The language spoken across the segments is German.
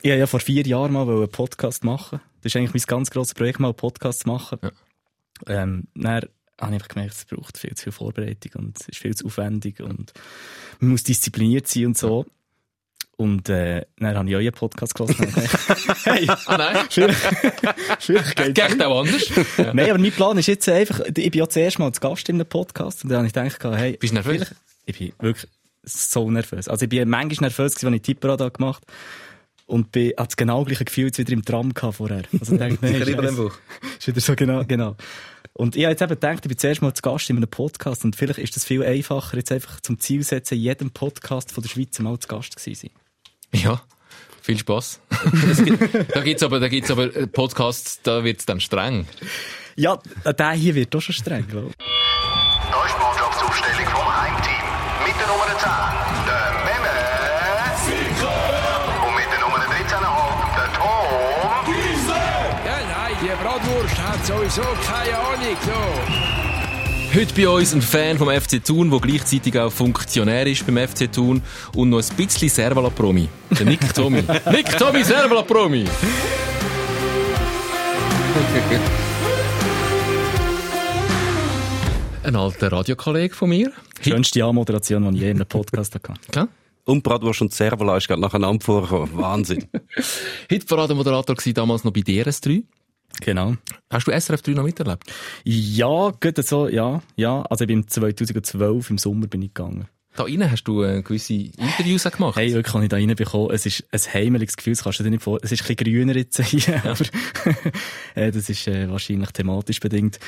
Ich wollte ja vor vier Jahren mal einen Podcast machen. Das ist eigentlich mein ganz grosses Projekt, mal einen Podcast zu machen. Ja. Ähm, dann habe ich einfach gemerkt, es braucht viel zu viel Vorbereitung und es ist viel zu aufwendig und man muss diszipliniert sein und so. Und äh, dann habe ich euren Podcast gehört. hey, ah, nein. vielleicht, vielleicht geht Geht auch anders. ja. Nein, aber mein Plan ist jetzt einfach, ich bin ja zuerst mal zu Gast in einem Podcast und dann habe ich gedacht, hey... Bist du nervös? Ich bin wirklich so nervös. Also ich bin manchmal nervös als ich Tipperada gemacht habe. Und bin, hatte das genau gleiche Gefühl jetzt wieder im Tram gehabt vorher. Also ich dachte, nee, ist, ist wieder so genau, genau. Und ich habe jetzt eben gedacht, ich bin zuerst mal zu Gast in einem Podcast und vielleicht ist das viel einfacher, jetzt einfach zum Ziel setzen, in jedem Podcast von der Schweiz mal zu Gast gewesen sein. Ja. Viel Spaß. da gibt's aber, da gibt's aber Podcasts, da wird's dann streng. Ja, der hier wird doch schon streng, glaube ich. Da ist die Mannschaftsaufstellung vom Heimteam. Mit der Nummer 10, sowieso keine Ahnung. So. Heute bei uns ein Fan vom FC Thun, der gleichzeitig auch Funktionär ist beim FC Thun und noch ein bisschen Servala-Promi. Der Nick Tommy. Nick Tommy, Servala-Promi! ein alter Radiokollege von mir. Schönste Anmoderation, die ich je in einem Podcast hatte. Ja? Und Bratwurst und Servola ist gerade nacheinander vorgekommen. Wahnsinn. Heute war Moderator damals noch bei DRS3. Genau. Hast du SRF 3 noch miterlebt? Ja, gut so, ja, ja. Also ich bin 2012 im Sommer bin ich gegangen. Da rein hast du äh, gewisse Interviews gemacht. Hey, wirklich habe ich da reinbekommen. Es ist ein heimeliges Gefühl, das kannst du dir nicht vorstellen. Es ist ein bisschen grüner jetzt hier, aber äh, das ist äh, wahrscheinlich thematisch bedingt.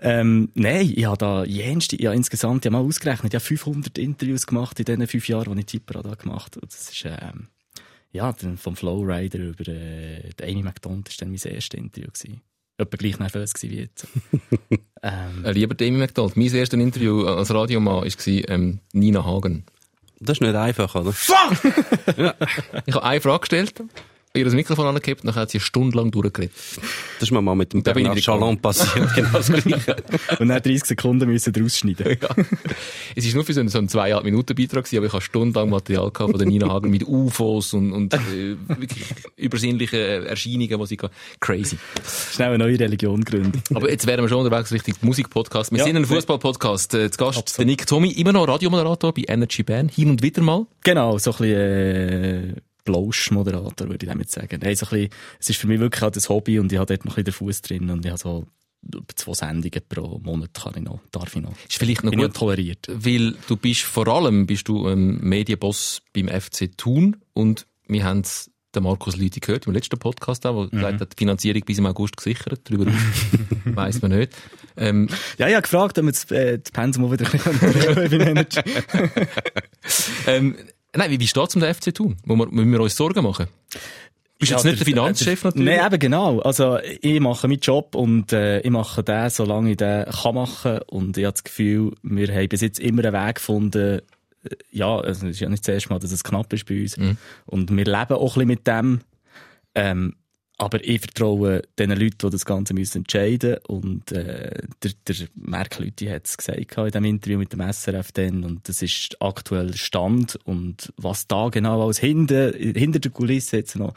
Ähm, nein, ich habe da jenste, ja insgesamt, ja mal ausgerechnet, ja 500 Interviews gemacht in diesen fünf Jahren, die ich Tipper da gemacht habe. Das ist, ähm, ja, vom Flowrider über äh, Amy McDonald war dann mein erstes Interview. Gewesen. Etwa gleich nervös wie jetzt. ähm, äh, lieber Amy McDonald, mein erstes Interview als Radiomann war ähm, Nina Hagen. Das ist nicht einfach, oder? Fuck! ja. Ich habe eine Frage gestellt ihr das Mikrofon angekippt dann hat sie stundenlang durchgeredet. Das ist mir mal mit dem Bernard Chalon passiert, genau das Gleiche. und dann 30 Sekunden müssen draus schneiden. ja. Es ist nur für so einen, so einen zwei Minuten Beitrag aber ich habe stundenlang Material gehabt von der Nina Hagen mit UFOs und, und äh, wirklich übersinnlichen Erscheinungen, die sie Crazy. Schnell eine neue Religion gründen. Aber jetzt wären wir schon unterwegs Richtung Musikpodcast. Wir ja, sind ein Fußballpodcast. Äh, zu Gast Absolut. der Nick Tommy, immer noch Radiomoderator bei Energy Band, hin und wieder mal. Genau, so ein bisschen, äh Blausch-Moderator, würde ich damit sagen. Hey, so ein bisschen, es ist für mich wirklich halt ein Hobby und ich habe dort noch ein bisschen den Fuß drin und ich habe so zwei Sendungen pro Monat kann ich noch, darf ich noch. Ist vielleicht noch Bin gut toleriert. Weil du bist vor allem bist du ein Medienboss beim FC Thun und wir haben den Markus Lüthi gehört im letzten Podcast auch, wo mhm. gesagt hat, die Finanzierung bis im August gesichert. Darüber weiss man nicht. Ähm, ja, ich habe gefragt, ob wir das, äh, das Pensum wieder ein bisschen ähm, Nein, wie, wie steht es um den FC tun? Müssen wir uns Sorgen machen? Bist ja, jetzt nicht der, der Finanzchef natürlich? Nein, eben genau. Also, ich mache meinen Job und äh, ich mache den, solange ich den kann machen. Und ich habe das Gefühl, wir haben bis jetzt immer einen Weg gefunden, äh, ja, also, es ist ja nicht das erste Mal, dass es knapp ist bei uns. Mhm. Und wir leben auch ein bisschen mit dem. Ähm, aber ich vertraue den Leuten, die das Ganze müssen entscheiden müssen. Und äh, der, der Merkel-Leute hat es gesagt in dem Interview mit dem SRF dann. Und das ist aktuell Stand. Und was da genau alles hinter, hinter der Kulisse jetzt noch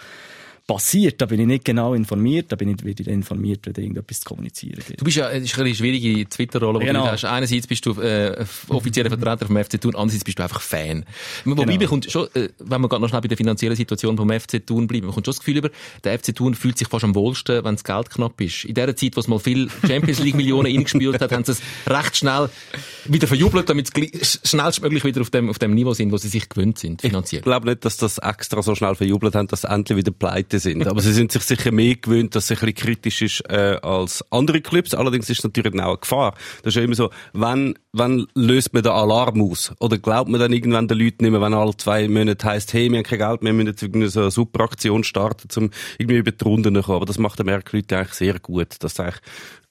passiert, da bin ich nicht genau informiert, da bin ich wieder informiert, wenn irgendetwas zu kommunizieren gibt. Du bist ja, es ist eine schwierige Twitter-Rolle, die genau. du hast. Einerseits bist du äh, offizieller Vertreter vom FC Thun, andererseits bist du einfach Fan. Wobei genau. bekommt schon, äh, wenn wir gerade noch schnell bei der finanziellen Situation vom FC Thun bleiben, man kommt schon das Gefühl über, der FC Thun fühlt sich fast am wohlsten, wenn das Geld knapp ist. In der Zeit, wo es mal viel Champions League Millionen eingespielt hat, haben sie es recht schnell wieder verjubelt, damit sie schnellstmöglich wieder auf dem, auf dem Niveau sind, wo sie sich gewöhnt sind, finanziell. Ich glaube nicht, dass das extra so schnell verjubelt haben, dass sie endlich wieder pleite Leute sind. Aber sie sind sich sicher mehr gewöhnt, dass es ein bisschen kritisch ist äh, als andere Clubs. Allerdings ist es natürlich auch eine Gefahr. Das ist ja immer so, wann, wann löst man den Alarm aus? Oder glaubt man dann irgendwann den Leuten nicht mehr, wenn alle zwei Monate heisst, hey, wir haben kein Geld mehr, wir müssen jetzt so eine super Aktion starten, um irgendwie über die Runden zu kommen. Aber das macht der Merkel-Leute eigentlich sehr gut, dass eigentlich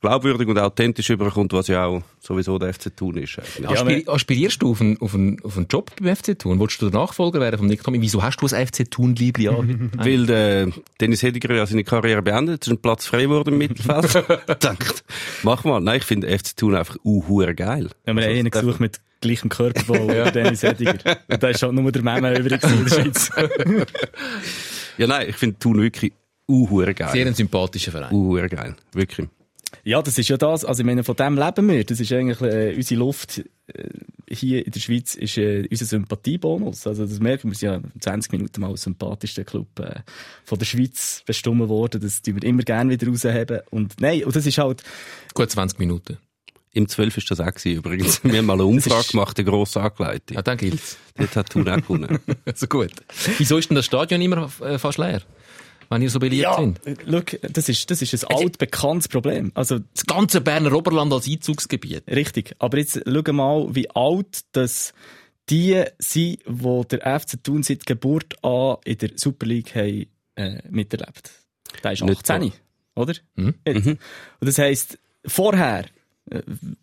glaubwürdig und authentisch überkommt, was ja auch sowieso der FC Thun ist. Ja, Aspir aspirierst du auf einen, auf, einen, auf einen Job beim FC Thun? Wolltest du der Nachfolger werden von Nick Tommy? Wieso hast du das FC Thun Liebli an? Weil äh, Dennis Hediger ja seine Karriere beendet, es ist ein Platz frei geworden im Mittelfeld. Denkt, mach mal. Nein, ich finde FC Thun einfach uh, geil. Wir haben also, einen gesucht mit gleichem Körperbau wie Dennis Hediger. Und da ist schon nur der Meme übrig in der Schweiz. Ja, nein, ich finde Thun wirklich uhuere geil. Sehr ein sympathischer Verein. Uhuere geil. Wirklich. Ja, das ist ja das. Also, ich meine, von dem leben wir. Das ist eigentlich, äh, unsere Luft, äh, hier in der Schweiz ist äh, unser Sympathiebonus. Also, das merken wir, wir sind ja in 20 Minuten mal als sympathischster Club äh, von der Schweiz bestimmt worden. Das tun wir immer gerne wieder rausheben. Und nein, und das ist halt, Gut 20 Minuten. Im 12 ist das auch gewesen, übrigens. Wir haben mal eine Umfrage gemacht, eine grosse Angeleitung. Ja, dann gilt's. Dort hat Thun auch gewonnen. Also gut. Wieso ist denn das Stadion immer äh, fast leer? Wenn ihr so beliebt ja, sind? look, das ist, das ist ein altbekanntes Problem. Also, Das ganze Berner Oberland als Einzugsgebiet. Richtig. Aber jetzt schau mal, wie alt das die sind, die der FC Thun seit Geburt an in der Super League haben, äh, miterlebt. Der ist Nicht 18, oder? Mhm. Jetzt. Und das heisst, vorher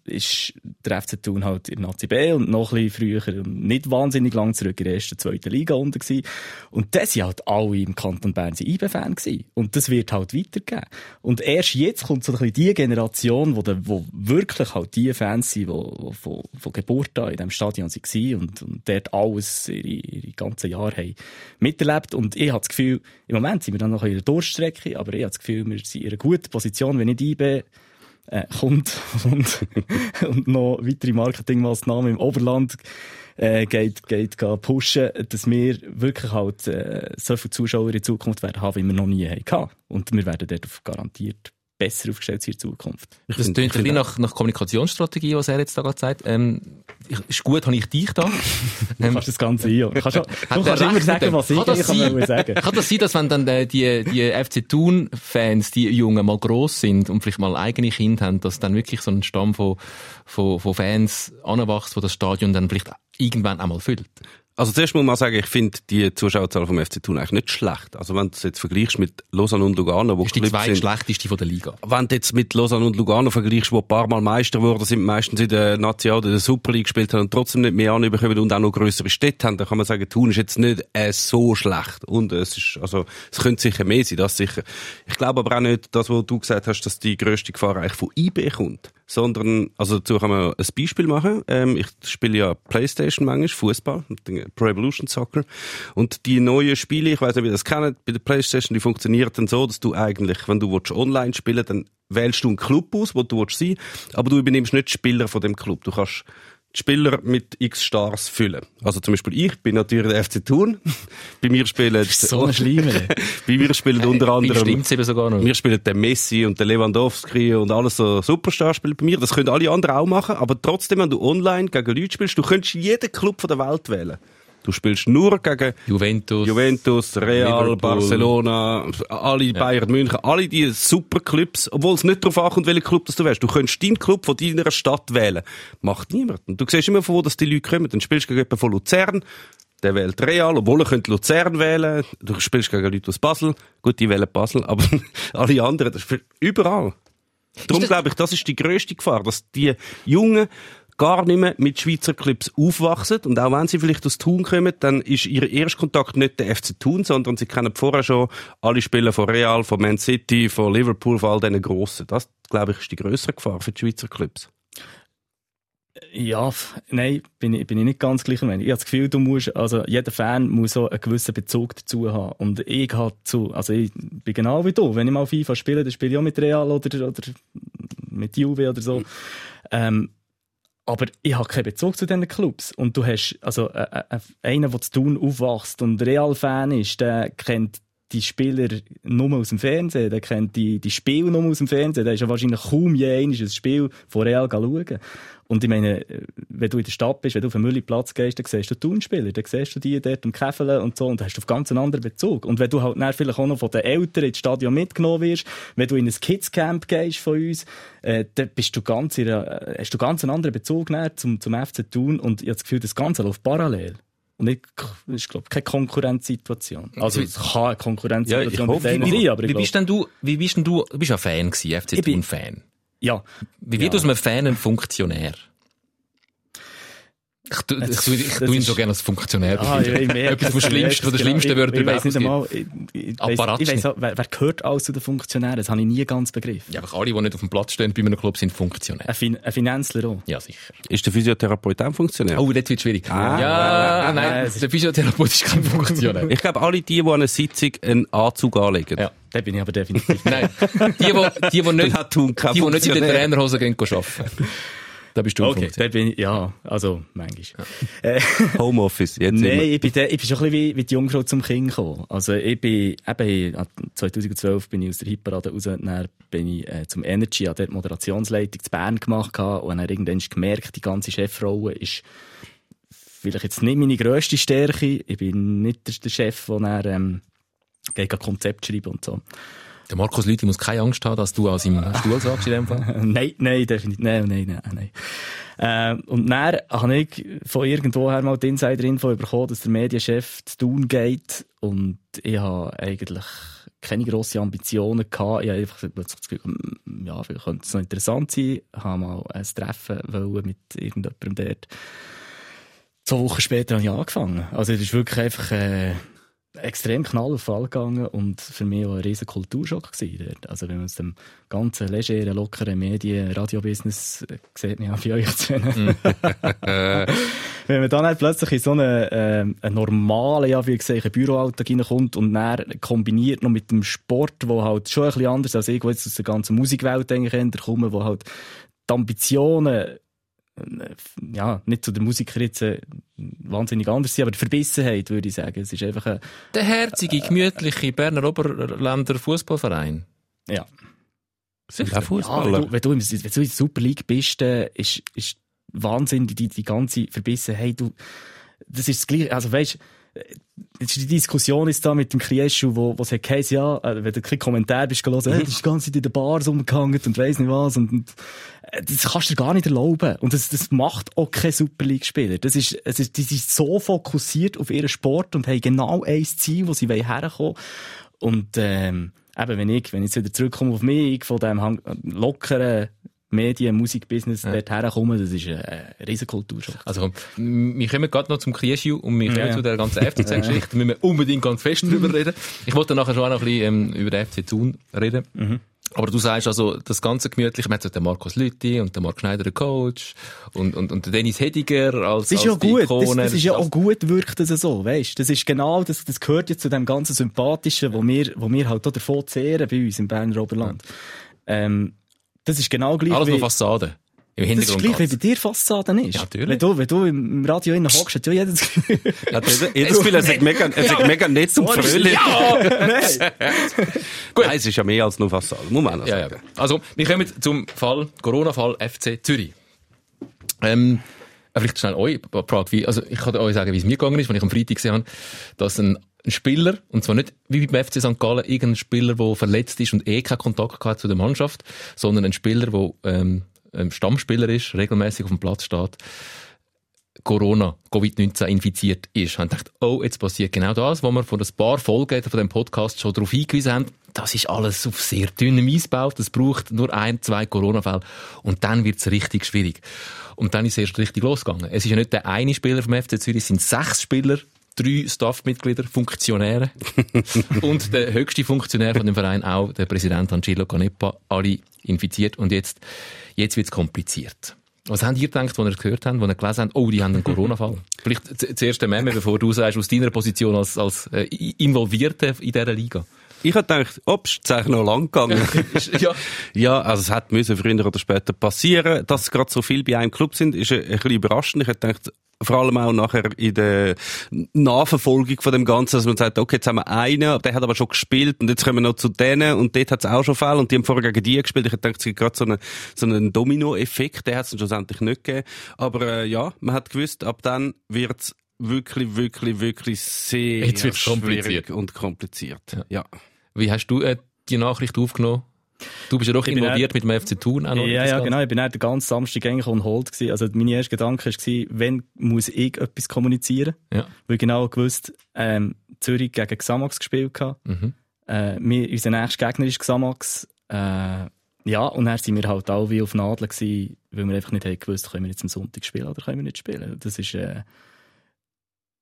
ist der FC Thun halt in Nazi B und noch ein bisschen früher nicht wahnsinnig lang zurück in der ersten, zweiten Liga unten gewesen. Und das sind halt alle im Kanton Bern IB-Fan gewesen. Und das wird halt weitergehen. Und erst jetzt kommt so ein bisschen die Generation, wo, der, wo wirklich halt die Fans sind, die, von, von Geburt an in diesem Stadion waren und, und dort alles ihre, ihre ganzen Jahre haben miterlebt. Und ich habe das Gefühl, im Moment sind wir dann noch in der Durststrecke, aber ich habe das Gefühl, wir sind in einer guten Position, wenn nicht IB äh, kommt und, und noch weitere Marketingmaßnahmen im Oberland äh, geht, geht pushen, dass wir wirklich halt äh, so viele Zuschauer in Zukunft werden haben, wie wir noch nie hatten. Und wir werden dort garantiert besser aufgestellt sein in Zukunft. Ich Das ich ein bisschen nach, nach Kommunikationsstrategie, was er jetzt da gerade sagt. Ähm, ist gut, habe ich dich da. Du kannst das Ganze ein. Du kannst, du kannst er immer sagen, was ich Kann das sein? will sagen Kann das sein, dass wenn dann äh, die, die FC Thun-Fans, die Jungen mal gross sind und vielleicht mal eigene Kinder haben, dass dann wirklich so ein Stamm von, von, von Fans anwächst, wo das Stadion dann vielleicht irgendwann einmal füllt? Also zuerst muss man sagen, ich finde die Zuschauerzahl vom FC Thun eigentlich nicht schlecht. Also wenn du es jetzt vergleichst mit Lausanne und Lugano, wo ist die zweitschlechteste von der Liga. wenn du jetzt mit Lausanne und Lugano vergleichst, wo ein paar Mal Meister wurden, sind meistens in der National oder der Super League gespielt haben und trotzdem nicht mehr anbekommen und auch noch größere Städte haben, dann kann man sagen, Thun ist jetzt nicht äh, so schlecht. Und es ist, also, es könnte sicher mehr sein, das sicher. Ich glaube aber auch nicht, das, was du gesagt hast, dass die grösste Gefahr eigentlich von IB kommt. Sondern, also dazu kann man ein Beispiel machen. Ähm, ich spiele ja Playstation manchmal, Fußball, Pro Evolution Soccer. Und die neuen Spiele, ich weiß nicht, wie ihr das kennt, bei der Playstation, die funktionieren dann so, dass du eigentlich, wenn du willst, online spielen dann wählst du einen Club aus, wo du willst sein aber du übernimmst nicht Spieler von dem Club. Du kannst Spieler mit x Stars füllen. Also zum Beispiel ich bin natürlich der FC Thun. Bei mir spielen So ein Schleimer. bei mir spielen unter anderem Stimmt's eben sogar noch. wir spielen den Messi und den Lewandowski und alles so Superstars spielen bei mir. Das können alle anderen auch machen, aber trotzdem, wenn du online gegen Leute spielst, du könntest jeden Club von der Welt wählen. Du spielst nur gegen Juventus. Juventus, Real, Liverpool. Barcelona, alle Bayern München, alle die Superclubs, obwohl es nicht darauf ankommt, welchen Club das du wärst. Du könntest deinen Club von deiner Stadt wählen. Macht niemand. Und du siehst immer, von wo dass die Leute kommen. Dann spielst du gegen jemanden von Luzern, der wählt Real, obwohl er könnte Luzern wählen. Du spielst gegen Leute aus Basel. Gut, die wählen Basel, aber alle anderen, das spielt überall. Darum glaube ich, das ist die grösste Gefahr, dass die Jungen gar nicht mehr mit Schweizer Clubs aufwachsen. Und auch wenn sie vielleicht aus Thun kommen, dann ist ihr Erstkontakt nicht der FC Thun, sondern sie kennen vorher schon alle Spieler von Real, von Man City, von Liverpool, von all diesen Grossen. Das, glaube ich, ist die grössere Gefahr für die Schweizer Clubs. Ja, nein, bin ich, bin ich nicht ganz gleicher Meinung. Ich habe das Gefühl, du musst, also jeder Fan muss so einen gewissen Bezug dazu haben. Und ich habe zu, also ich bin genau wie du. Wenn ich mal FIFA spiele, dann spiele ich auch mit Real oder, oder mit Juve oder so. Ähm, aber ich habe keinen Bezug zu diesen Clubs. Und du hast, also, äh, äh, einer, der zu tun aufwachst und Real-Fan ist, der kennt die Spieler nur aus dem Fernsehen, der kennt die, die Spiele nur aus dem Fernsehen, der ist ja wahrscheinlich kaum je ein Spiel von Real schauen. Und ich meine, wenn du in der Stadt bist, wenn du auf den Mülliplatz gehst, dann siehst du Turnspieler, dann siehst du die dort am Käfeln und so, und da hast du auf ganz einen anderen Bezug. Und wenn du halt dann vielleicht auch noch von den Eltern ins Stadion mitgenommen wirst, wenn du in ein Kidscamp gehst von uns, äh, dann bist du ganz in einer, hast du ganz einen anderen Bezug dann zum, zum FC Thun und ich habe das Gefühl, das Ganze läuft parallel. Das ist, glaube keine Konkurrenzsituation. Also, es kann eine Konkurrenzsituation Ja, denen wie- sein, aber Wie bist denn du, wie bist denn du, du bist ja Fan gewesen, FC Thun-Fan. ja. Wie wird Ja. aus einem Fan ein Funktionär? Ich, ich, ich, das tu ihn so gerne als Funktionär. Ah, ja, ich merke Etwas vom ich Schlimmsten, von der schlimmsten. Wörter Ich, ich gibt. einmal, ich, ich, weiss, Apparatschnitt. ich weiss auch, wer, wer gehört alles zu den Funktionären? Das habe ich nie ganz begriffen. Ja, einfach alle, die nicht auf dem Platz stehen bei einem Club, sind Funktionär. Ein, fin ein Finanzler auch. Ja, sicher. Ist der Physiotherapeut auch ein Funktionär? Oh, das wird schwierig. Ah. ja, Ah, nein, es ist- der Physiotherapeut ist kein Funktionär. Ich glaube, alle die, die an einer Sitzung einen Anzug anlegen. Ja. Da bin ich aber definitiv. Nein, die, die, die, die nicht, die, die nicht in den. Trainerhosen gehen arbeiten. Da bist du Okay, da bin ich, ja, also, manchmal. Äh, Homeoffice, jetzt Nein, ich bin, der, ich bin schon ein bisschen wie, wie die Jungfrau zum Kind gekommen. Also, ich bin, eben, äh, 2012 bin ich aus der Hitparade raus, und dann bin ich, äh, zum Energy, an der Moderationsleitung zu Bern gemacht und dann irgendwann gemerkt, die ganze Chefrolle ist vielleicht jetzt nicht meine grösste Stärke. Ich bin nicht der, Chef, der dann, ähm, geht ein Konzept schreiben und so. Der Markus Lüthi muss keine Angst haben, dass du aus seinem Stuhl sagst in dem Fall. nein, nein, definitiv, nein, nein, nein, nein. Ähm, und dann habe ich von irgendwoher mal die Insider-Info bekommen, dass der Medienchef zu tun geht. Und ich habe eigentlich keine grossen Ambitionen gehabt. Ich habe einfach plötzlich das Gefühl, hm, ja, vielleicht könnte es noch interessant sein. Ich habe mal ein Treffen wollen mit irgendjemandem dort. Zwei Wochen später habe ich angefangen. Also, es ist wirklich einfach, äh, extrem knall auf Fall gegangen und für mich auch ein riesen Kulturschock gewesen. Also wenn man aus dem ganzen legeren, lockeren Medien, Radiobusiness äh, sieht, man ja bei euch zu Wenn man dann halt plötzlich in so einen, ähm, einen normalen, ja, wie gesagt, Büroalltag reinkommt und dann kombiniert noch mit dem Sport, wo halt schon ein bisschen anders als ich, der jetzt aus der ganzen Musikwelt eigentlich komme, wo halt die Ambitionen äh, ja, nicht zu der Musiker jetzt äh, wahnsinnig anders sind, aber die Verbissenheit, würde ich sagen. Es ist einfach ein, Der herzige, gemütliche Berner Oberländer Fußballverein. ja. Sind auch Ja, Fußballer. wenn, du, wenn, du, im- wenn du in der Super League bist, äh, ist, ist Wahnsinn, die, die ganze Verbissenheit. Du, das ist das Gleiche. Also, weißt Jetzt ist die Diskussion ist da mit dem Krieschu, wo, wo es hat geheißen, ja, äh, wenn du kein Kommentar bist gelesen, hey, das ist die ganze Zeit in den Bars umgehangen und weiss nicht was und, und äh, das kannst du dir gar nicht erlauben. Und das, das macht auch kein Super League-Spieler. Das ist, es ist, die sind so fokussiert auf ihren Sport und haben genau ein Ziel, wo sie wollen herkommen. Und, ähm, eben, wenn ich, wenn ich jetzt wieder zurückkomme auf mich, ich von dem lockeren Medien-, Musikbusiness dort herkomme, das ist ein, ein riesen Kulturschock. Also, komm, wir kommen gerade noch zum Krieschu und wir kommen Ja, ja. zu der ganzen FCZ-Geschichte. Da müssen wir unbedingt ganz fest drüber reden. Ich wollte nachher schon auch noch ein bisschen ähm, über den FC Thun reden. Mhm. Aber du sagst also, das ganze gemütliche, man hat so den Markus Lüthi und den Marc Schneider, der Coach, und, und, und den Dennis Hediger als, Das ist als ja gut. Ikone. Das, das ist ja auch gut, wirkt das so, weißt? Das ist genau, das, das gehört jetzt zu dem ganzen Sympathischen, wo wir, wo wir halt auch davon zehren bei uns im Berner Oberland. Ähm, das ist genau gleich Alles wie, nur Fassade. Im das ist Hintergrund. gleich wie bei dir Fassaden ist. Ja, natürlich. Wenn du, wenn du im Radio innen hockst, hat ja jeder das Gefühl. Ja, das Gefühl, er sagt mega, er sagt mega nett und fröhlich. Gut. Nein, es ist ja mehr als nur Fassade. Muss man Ja, ja. Also, wir kommen zum Fall, Corona-Fall FC Zürich. Ähm, äh, vielleicht schnell euch Frage, wie, also ich kann euch sagen, wie es mir gegangen ist, wenn ich am Freitag gesehen habe, dass ein, ein Spieler, und zwar nicht wie beim FC St. Gallen, irgendein Spieler, der verletzt ist und eh keinen Kontakt hat zu der Mannschaft, sondern ein Spieler, der ähm, Stammspieler ist, regelmäßig auf dem Platz steht, Corona, Covid-19 infiziert ist. Und gedacht, oh, jetzt passiert genau das, wo wir vor ein paar Folgen von dem Podcast schon darauf hingewiesen haben. Das ist alles auf sehr dünnem Eis gebaut. Es braucht nur ein, zwei Corona-Fälle. Und dann wird's richtig schwierig. Und dann ist es erst richtig losgegangen. Es ist ja nicht der eine Spieler vom FC Zürich, es sind sechs Spieler, drei Staffmitglieder, Funktionäre. und der höchste Funktionär von dem Verein auch, der Präsident Angelo Canepa, alle infiziert. Und jetzt, jetzt wird's kompliziert. Was habt ihr gedacht, als ihr es gehört habt, als ihr gelesen habt, oh, die haben einen Corona-Fall? Vielleicht zuerst der Memme, bevor du sagst, aus deiner Position als, als äh, Involvierte in dieser Liga. Ich habe gedacht, ups, ist eigentlich noch lang gegangen. ja. Ja, also es hat müssen früher oder später passieren. Dass gerade so viel bei einem Club sind, ist ein, ein bisschen überraschend. Ich hätte gedacht, vor allem auch nachher in der Nachverfolgung von dem Ganzen, dass man sagt, okay, jetzt haben wir einen, der hat aber schon gespielt und jetzt kommen wir noch zu denen und dort hat es auch schon Fälle und die haben vorher gegen die gespielt. Ich gedacht, es gibt gerade so einen, so einen Domino-Effekt, der hat es schlussendlich nicht gegeben. Aber äh, ja, man hat gewusst, ab dann wird's wirklich, wirklich, wirklich sehr Jetzt wird's schwierig kompliziert. und kompliziert. ja. Wie hast du äh, die Nachricht aufgenommen? Du bist ja doch bin involviert mit dem FC Thun auch noch. Ja, ja, genau. Ich bin dann den ganzen Samstag eigentlich on hold gewesen. Also, mein erster Gedanke war, wenn muss ich etwas kommunizieren? Ja. Weil ich genau gewusst, ähm, Zürich gegen Xamax gespielt hat. Mhm. Äh, wir, unser nächster Gegner ist Xamax. Äh, ja, und dann sind wir halt alle wie auf Nadeln gewesen, weil wir einfach nicht haben gewusst, können wir jetzt am Sonntag spielen oder können wir nicht spielen. Das ist, äh,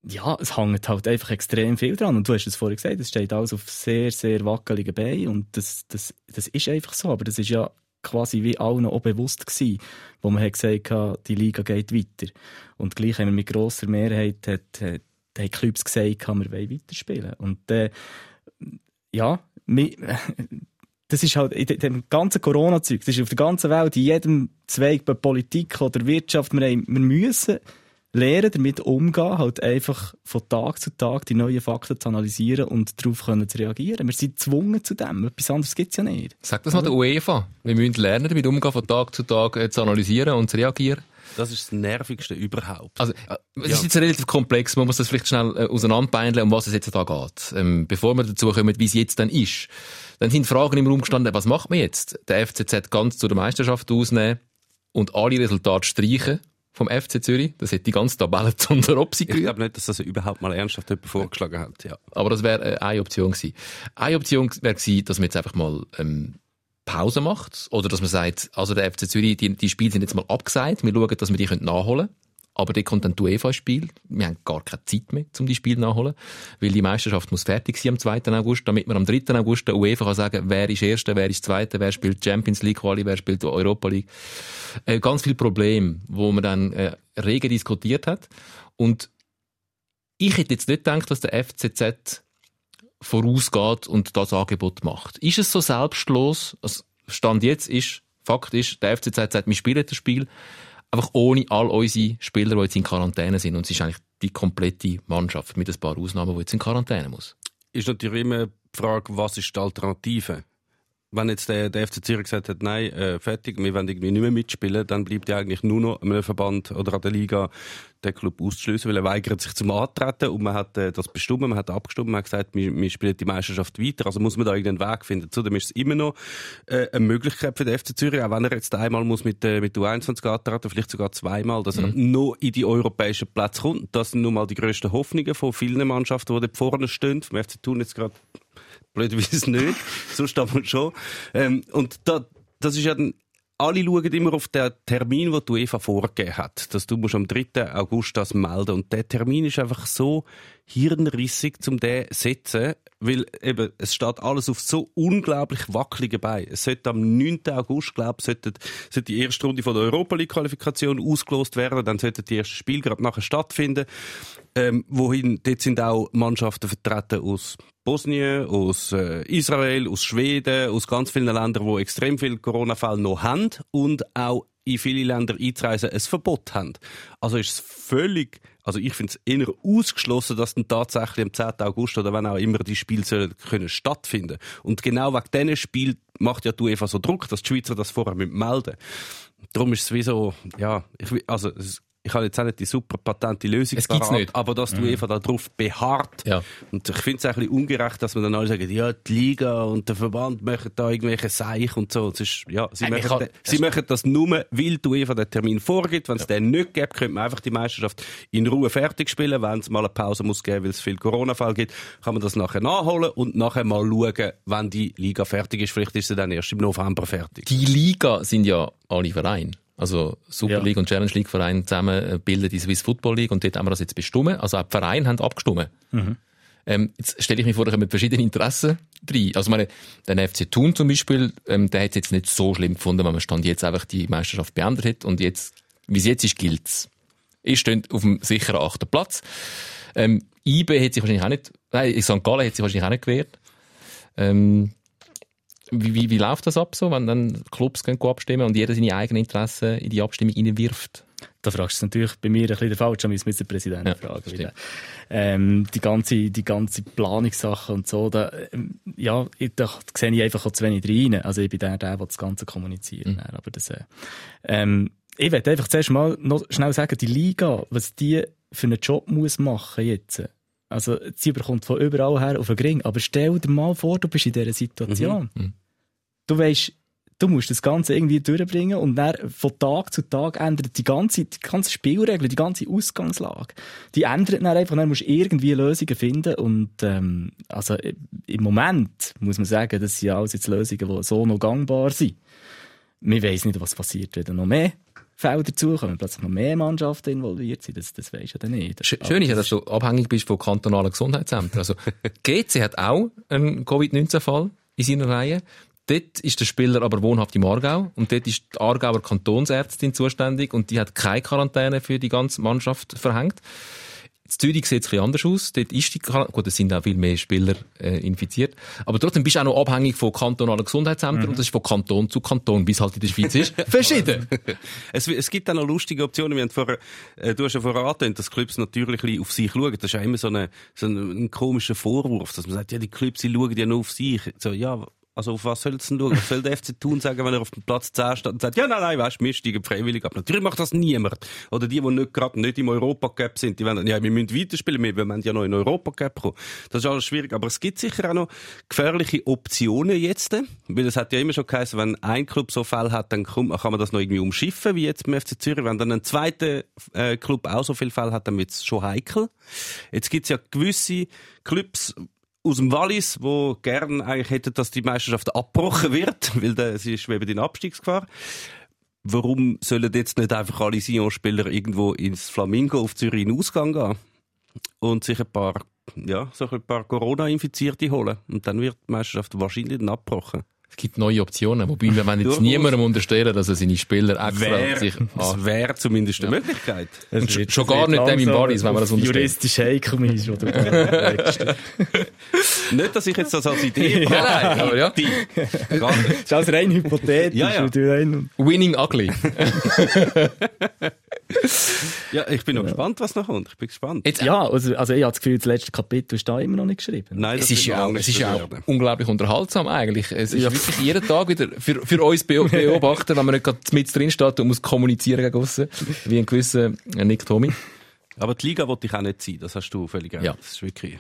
ja, es hängt halt einfach extrem viel dran. Und du hast es vorhin gesagt, es steht alles auf sehr, sehr wackeligen Beinen. Und das, das, das ist einfach so. Aber das ist ja quasi wie allen auch bewusst gewesen, wo man hat gesagt hat, die Liga geht weiter. Und gleich haben wir mit grosser Mehrheit, hat, hat, haben Clubs gesagt, wir wollen weiterspielen. Und, äh, ja, das ist halt in dem ganzen Corona-Zeug, das ist auf der ganzen Welt, in jedem Zweig bei Politik oder Wirtschaft, wir, haben, wir müssen lernen, damit umgehen, halt einfach von Tag zu Tag die neuen Fakten zu analysieren und darauf können zu reagieren. Wir sind gezwungen zu dem. Etwas anderes gibt es ja nicht. Sag das mal der UEFA. Wir müssen lernen, damit umgehen, von Tag zu Tag äh, zu analysieren und zu reagieren. Das ist das Nervigste überhaupt. Also, äh, es ja. ist jetzt relativ komplex. Man muss das vielleicht schnell äh, auseinanderbeindeln, um was es jetzt da geht. Ähm, bevor wir dazu kommen, wie es jetzt dann ist. Dann sind Fragen im Raum gestanden, was macht man jetzt? Der FCZ ganz zu der Meisterschaft ausnehmen und alle Resultate streichen vom FC Zürich. Das hätte die ganze Tabelle zu unter Opsi Ich glaube nicht, dass das überhaupt mal ernsthaft jemand vorgeschlagen hat. Ja. Aber das wäre äh, eine Option gewesen. Eine Option wäre gewesen, dass man jetzt einfach mal ähm, Pause macht oder dass man sagt, also der FC Zürich, die, die Spiele sind jetzt mal abgesagt, wir schauen, dass wir die nachholen können. Aber dann kommt dann die UEFA-Spiel. Wir haben gar keine Zeit mehr, um die Spiele nachholen. Weil die Meisterschaft muss fertig sein am 2. August, damit man am 3. August der UEFA kann sagen, wer ist Erster, wer ist Zweiter, wer spielt Champions League Quali, wer spielt Europa League. Äh, ganz viele Probleme, wo man dann äh, rege diskutiert hat. Und ich hätte jetzt nicht gedacht, dass der FCZ vorausgeht und das Angebot macht. Ist es so selbstlos? Also Stand jetzt ist, Fakt ist, der FCZ sagt, wir spielen das Spiel einfach ohne all unsere Spieler, die jetzt in Quarantäne sind. Und es ist eigentlich die komplette Mannschaft mit ein paar Ausnahmen, die jetzt in Quarantäne muss. Ist natürlich immer die Frage, was ist die Alternative? Wenn jetzt der, der FC Zürich gesagt hat, nein, äh, fertig, wir wollen irgendwie nicht mehr mitspielen, dann bleibt ja eigentlich nur noch einem Verband oder an der Liga den Club auszuschließen, weil er weigert sich zum Antreten und man hat äh, das bestimmt, man hat abgestimmt, man hat gesagt, wir, wir spielen die Meisterschaft weiter, also muss man da irgendeinen Weg finden. Zudem ist es immer noch äh, eine Möglichkeit für den FC Zürich, auch wenn er jetzt einmal muss mit, äh, mit U21 antreten, vielleicht sogar zweimal, dass er mhm. noch in die europäischen Plätze kommt. Das sind nun mal die grössten Hoffnungen von vielen Mannschaften, die dort vorne stehen. Vom FC Thun jetzt gerade blöderweise nicht, sonst aber schon. Ähm, und da, das ist ja dann alle schauen immer auf den Termin, den die UEFA vorgegeben hat. Dass du musst am 3. August das melden. Und der Termin ist einfach so hirnrissig, um den zu setzen, weil eben, es steht alles auf so unglaublich wackeligen Beinen. Es sollte am 9. August, glaube ich, sollte, sollte die erste Runde von der Europa League Qualifikation ausgelost werden. Dann sollte die erste Spiel gerade nachher stattfinden. Ähm, wohin, dort sind auch Mannschaften vertreten aus Bosnien, aus äh, Israel, aus Schweden, aus ganz vielen Ländern, wo extrem viele Corona-Fälle noch haben und auch in viele Länder einzureisen ein Verbot haben. Also ist es völlig, also ich finde es eher ausgeschlossen, dass dann tatsächlich am 10. August oder wenn auch immer die Spiele sollen können stattfinden. Und genau wegen diesen Spiel macht ja die UEFA so Druck, dass die Schweizer das vorher melden müssen. Darum ist es wie so, ja, ich, also es ich habe jetzt auch nicht die super patente Lösung es parat, nicht. aber dass du mhm. einfach darauf beharrt. Ja. Und ich finde es ein bisschen ungerecht, dass man dann alle sagen, ja, die Liga und der Verband machen da irgendwelche Seich und so. Es ist, ja, sie, äh, machen, kann, sie machen das nur, weil du einfach den Termin vorgibt. Wenn es ja. den nicht gibt, könnte man einfach die Meisterschaft in Ruhe fertig spielen. Wenn es mal eine Pause muss geben, weil es viel Corona-Fall gibt, kann man das nachher nachholen und nachher mal schauen, wenn die Liga fertig ist. Vielleicht ist sie dann erst im November fertig. Die Liga sind ja alle Vereine. Also Super League und Challenge League Verein zusammen äh, bilden die Swiss Football League und dort haben wir das jetzt bestimmt. Also auch die Vereine haben abgestimmt. Mhm. Ähm, jetzt stelle ich mir vor, da kommen verschiedene Interessen rein. Also meine, der FC Thun zum Beispiel, ähm, der hat es jetzt nicht so schlimm gefunden, wenn man Stand jetzt einfach die Meisterschaft beendet hat und jetzt, wie es jetzt ist, gilt's. Ich stehe auf dem sicheren achten Platz. Ähm, IB hat sich wahrscheinlich auch nicht, nein, St. Gallen hat sich wahrscheinlich auch nicht gewehrt. Ähm, wie, wie, wie läuft das ab so, wenn dann Clubs gehen abstimmen und jeder seine eigenen Interessen in die Abstimmung hineinwirft? Da fragst du natürlich bei mir ein bisschen falsch, da müssen wir den Präsidenten ja, fragen. Ähm, die ganze, die ganze Planungssache und so, da, ähm, ja, da sehe ich einfach auch zu wenig rein. Also ich bin der, der, der das Ganze kommuniziert. Mhm. Aber das, äh, ähm, ich werde einfach zuerst mal noch schnell sagen, die Liga, was die für einen Job muss machen jetzt. Also, sie bekommt von überall her auf den Ring. Aber stell dir mal vor, du bist in dieser Situation. Mhm. mhm. Du weißt, du musst das Ganze irgendwie durchbringen und dann von Tag zu Tag ändert die ganze, die ganze Spielregel, die ganze Ausgangslage. Die ändert dann einfach, dann musst du irgendwie Lösungen finden und, ähm, also, im Moment muss man sagen, das sind alles jetzt Lösungen, die so noch gangbar sind. Wir weiss nicht, was passiert, wenn noch mehr Felder dazukommen, plötzlich noch mehr Mannschaften involviert sind, das, das weisst du dann nicht. Schön ist ja, dass du abhängig bist von kantonalen Gesundheitsämtern. Also, GC hat auch einen Covid-19-Fall in seiner Reihe. Dort ist der Spieler aber wohnhaft im Aargau und dort ist die Aargauer Kantonsärztin zuständig und die hat keine Quarantäne für die ganze Mannschaft verhängt. In Zürich sieht es ein bisschen anders aus. Dort ist die gut, es sind auch viel mehr Spieler äh, infiziert. Aber trotzdem bist du auch noch abhängig von kantonalen Gesundheitsämtern mhm. und das ist von Kanton zu Kanton, bis halt in der Schweiz ist, verschieden. es, es gibt auch noch lustige Optionen. Wir haben vorher, äh, du hast ja verraten, dass Clubs natürlich auf sich schauen. Das ist ja immer so, eine, so ein, ein komischer Vorwurf, dass man sagt, ja, die Clubs, schauen ja nur auf sich. So, ja, also auf was soll es denn schauen? Was soll der FC tun sagen, wenn er auf dem Platz 10 steht und sagt, ja, nein, nein, weißt du, wir steigen freiwillig ab. Natürlich macht das niemand. Oder die, die nicht gerade nicht im Europacup sind, die wollen, ja, wir müssen weiterspielen, wir wollen ja noch in Europacup kommen. Das ist alles schwierig. Aber es gibt sicher auch noch gefährliche Optionen jetzt. Weil es hat ja immer schon geheißen, wenn ein Club so Fälle hat, dann kann man das noch irgendwie umschiffen, wie jetzt beim FC Zürich. Wenn dann ein zweiter äh, Club auch so viele Fälle hat, dann wird es schon heikel. Jetzt gibt es ja gewisse Clubs, aus dem Wallis, wo gern eigentlich hätte, dass die Meisterschaft abgebrochen wird, weil da, sie schweben in Abstiegsgefahr. Warum sollen jetzt nicht einfach alle Sion-Spieler irgendwo ins Flamingo auf Zürich in Ausgang gehen und sich ein paar, ja, so ein paar Corona-Infizierte holen? Und dann wird die Meisterschaft wahrscheinlich dann abgebrochen. Es gibt neue Optionen. Wobei, wir wollen jetzt niemandem unterstellen, dass er seine Spieler extra wär, sich... Ah. Das wäre zumindest eine ja. Möglichkeit. Schon, schon gar nicht dem im Baris, wenn man das unterstellt. Juristisch heikel ist, oder? nicht, dass ich jetzt das als Idee habe. ja, nein, aber ja. Das ist alles rein hypothetisch. Ja, ja. Winning ugly. ja, ich bin noch gespannt, was noch kommt. Ich bin gespannt. Jetzt, ja, also, also ich habe das Gefühl, das letzte Kapitel ist da immer noch nicht geschrieben. Nein, es ist ja, es ist ja auch unglaublich unterhaltsam eigentlich. Es ist ja. wirklich jeden Tag wieder für, für uns Beobachter, wenn man nicht gerade mit drin steht und muss kommunizieren gegen aussen, wie ein gewisser Nick Tommy. Aber die Liga wollte ich auch nicht sein, das hast du völlig recht. Ja. Das ist wirklich...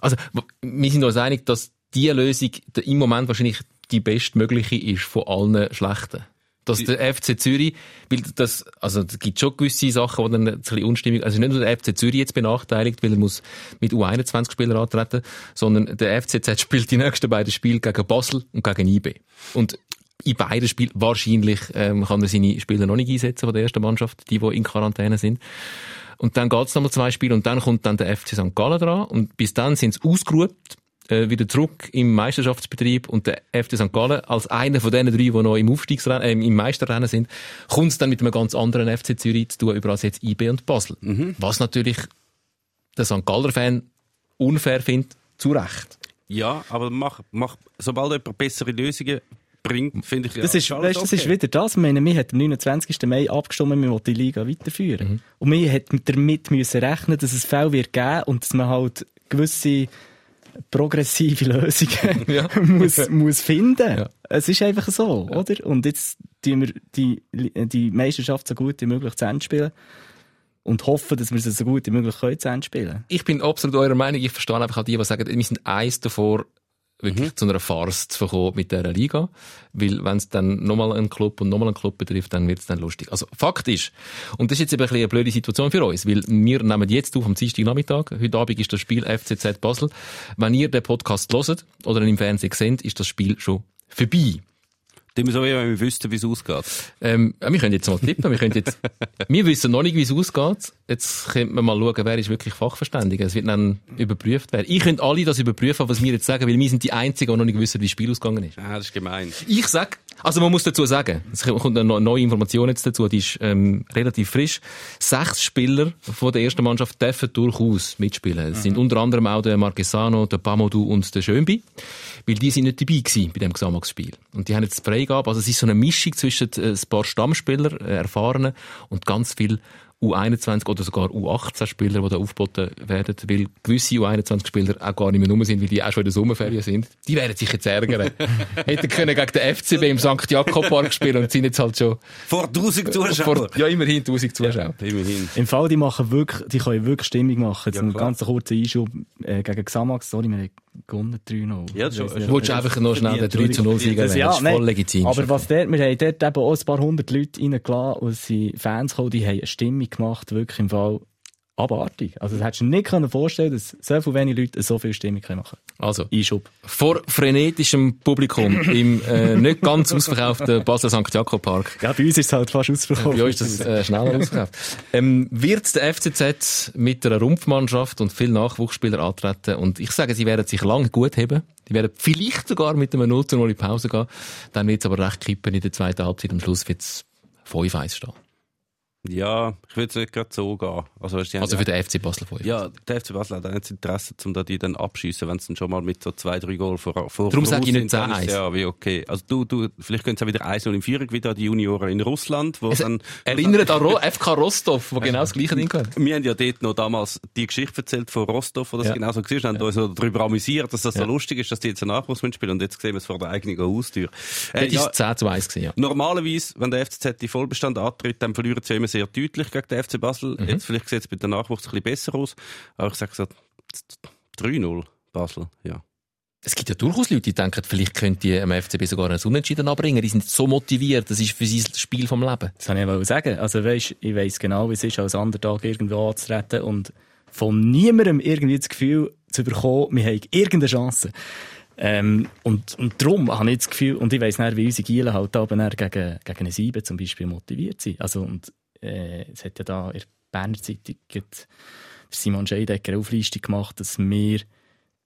Also, wir sind uns einig, dass diese Lösung im Moment wahrscheinlich die bestmögliche ist von allen schlechten dass der FC Zürich, weil das, also es gibt schon gewisse Sachen, die dann ein bisschen unstimmig, also nicht nur der FC Zürich jetzt benachteiligt, weil er muss mit U21-Spielern antreten, sondern der FCZ spielt die nächsten beiden Spiele gegen Basel und gegen IB. Und in beiden Spielen wahrscheinlich ähm, kann er seine Spieler noch nicht einsetzen von der ersten Mannschaft, die, die in Quarantäne sind. Und dann geht's nochmal zwei Spiele und dann kommt dann der FC St. Gallen dran und bis dann sind sie ausgeruht äh, wieder zurück im Meisterschaftsbetrieb und der FC St. Gallen als einer von den drei, die noch im Aufstiegsrennen, äh, im Meisterrennen sind, kommt es dann mit einem ganz anderen FC Zürich zu tun, überall jetzt IB und Basel. Mhm. Was natürlich der St. Galler-Fan unfair findet, zu Recht. Ja, aber mach, mach, sobald jemand bessere Lösungen bringt, finde ich das ja, ist, weißt, das okay. ist wieder das. Ich meine, wir haben am 29. Mai abgestimmt, wir wollen die Liga weiterführen. Mhm. Und wir hätten damit müssen rechnen, dass es Fälle wird geben und dass man halt gewisse progressive Lösungen ja. muss, muss finden. Ja. Es ist einfach so, ja. oder? Und jetzt tun wir die, die Meisterschaft so gut wie möglich zu Ende spielen und hoffen, dass wir sie so gut wie möglich können zu Ende spielen. Ich bin absolut eurer Meinung. Ich verstehe einfach auch die, die sagen, wir sind eins davor, wirklich mhm. zu einer Farce zu kommen mit dieser Liga. Weil, wenn es dann nochmal einen Club und nochmal einen Club betrifft, dann wird es dann lustig. Also, Fakt ist, und das ist jetzt eben ein eine blöde Situation für uns, weil wir nehmen jetzt auf am Dienstagnachmittag, heute Abend ist das Spiel FCZ Basel. Wenn ihr den Podcast hört oder ihn im Fernsehen seht, ist das Spiel schon vorbei. Dem so, wenn wir wüssten, wie es ausgeht. Ähm, wir können jetzt mal tippen. Wir, können jetzt, wir wissen noch nicht, wie es ausgeht. Jetzt könnte man mal schauen, wer ist wirklich Fachverständiger. Es wird dann überprüft werden. Ich könnte alle das überprüfen, was wir jetzt sagen, weil wir sind die Einzigen, die noch nicht wissen, wie das Spiel ausgegangen ist. Ah, das ist gemein. Ich sag, also man muss dazu sagen, es kommt eine neue Information jetzt dazu, die ist ähm, relativ frisch. Sechs Spieler von der ersten Mannschaft dürfen durchaus mitspielen. Es mhm. sind unter anderem auch der Marquesano, der Pamodou und der Schönbi weil die sind nicht dabei gewesen bei dem Gesamtspiel. Und die haben jetzt Freigabe, also es ist so eine Mischung zwischen äh, ein paar Stammspieler, äh, erfahrenen, und ganz viel U21 oder sogar U18-Spieler, die da aufgeboten werden, weil gewisse U21-Spieler auch gar nicht mehr rum sind, weil die auch schon in der Sommerferien sind. Die werden sich jetzt ärgern. Hätten können gegen den FCB im St. Jakob Park spielen und sind jetzt halt schon... Vor 1000 Zuschauern? Vor, ja, immerhin 1000 Zuschauer. Ja, immerhin. Im Fall, die machen wirklich, die können wirklich Stimmung machen. Jetzt ja, einen ganz kurzen Einschub äh, gegen Xamax. Sorry, wir gewonnen 3-0. Ja, schon- Du wolltest einfach noch schnell den 3 zu 0 Sieg Das, ja, Das ist nein, voll legitim. Aber was dort, wir haben dort eben auch ein paar hundert Leute reingelassen und es sind Fans gekommen, die haben eine Stimmung gemacht, wirklich im Fall abartig. Also, das hättest du dir nicht können vorstellen dass so viele wenige Leute so viel Stimmung können machen Also, Einschub. vor frenetischem Publikum im äh, nicht ganz ausverkauften Basel St. Jakob Park. Ja, bei uns ist es halt fast ausverkauft. Bei euch ist das äh, schneller ausverkauft. Ähm, wird der FCZ mit einer Rumpfmannschaft und vielen Nachwuchsspielern antreten und ich sage, sie werden sich lange gut haben. Die werden vielleicht sogar mit einem 0 zu 0 in Pause gehen. Dann wird es aber recht kippen in der zweiten Halbzeit. Am Schluss wird es 5-1 stehen. Ja, ich würde es nicht gerade so gehen. Also, weißt Also ja- für den FC Basel 5. Ja, der FC Basel hat auch nicht das Interesse, um da die dann abschiessen, wenn sie dann schon mal mit so zwei, drei Goal vor, vor Darum sage ich nicht sind, dann ist 10-1. Ja, wie okay. Also du, du, vielleicht können sie auch wieder 1-0 in Führung, wieder an die Junioren in Russland, wo dann, Erinnert an Ro FK Rostov, wo genau das gleiche Ding hat. wir haben ja dort noch damals die Geschichte erzählt von Rostov, wo das Ja. genau so war, haben uns so darüber amüsiert, dass das so Ja. lustig ist, dass die jetzt einen Nachwuchs spielen und jetzt sehen wir es vor der eigenen Haustür. Das Äh, ja, war 10 zu 1 gewesen, ja. Normalerweise, wenn der FCZ die Vollbestand antritt, dann verlieren sie ja immer sehr deutlich gegen den FC Basel. Mhm. Jetzt vielleicht sieht es bei den Nachwuchs ein bisschen besser aus. Aber ich sage so 3-0 Basel, ja. Es gibt ja durchaus Leute, die denken, vielleicht könnte die am FCB sogar einen Unentschieden abbringen. Die sind so motiviert. Das ist für sie das Spiel vom Leben. Das wollte ich wollte sagen. Also, weisst, ich weiss genau, wie es ist, als Underdog irgendwo anzutreten und von niemandem irgendwie das Gefühl zu bekommen, wir haben irgendeine Chance. Ähm, und, und darum habe ich das Gefühl, und ich weiss nicht, wie unsere Gielen halt aber gegen, gegen eine Sieben zum Beispiel motiviert sind. Also, und, äh, es hat ja da in der Berner Zeitung Simon Scheidecker Auflistung gemacht, dass wir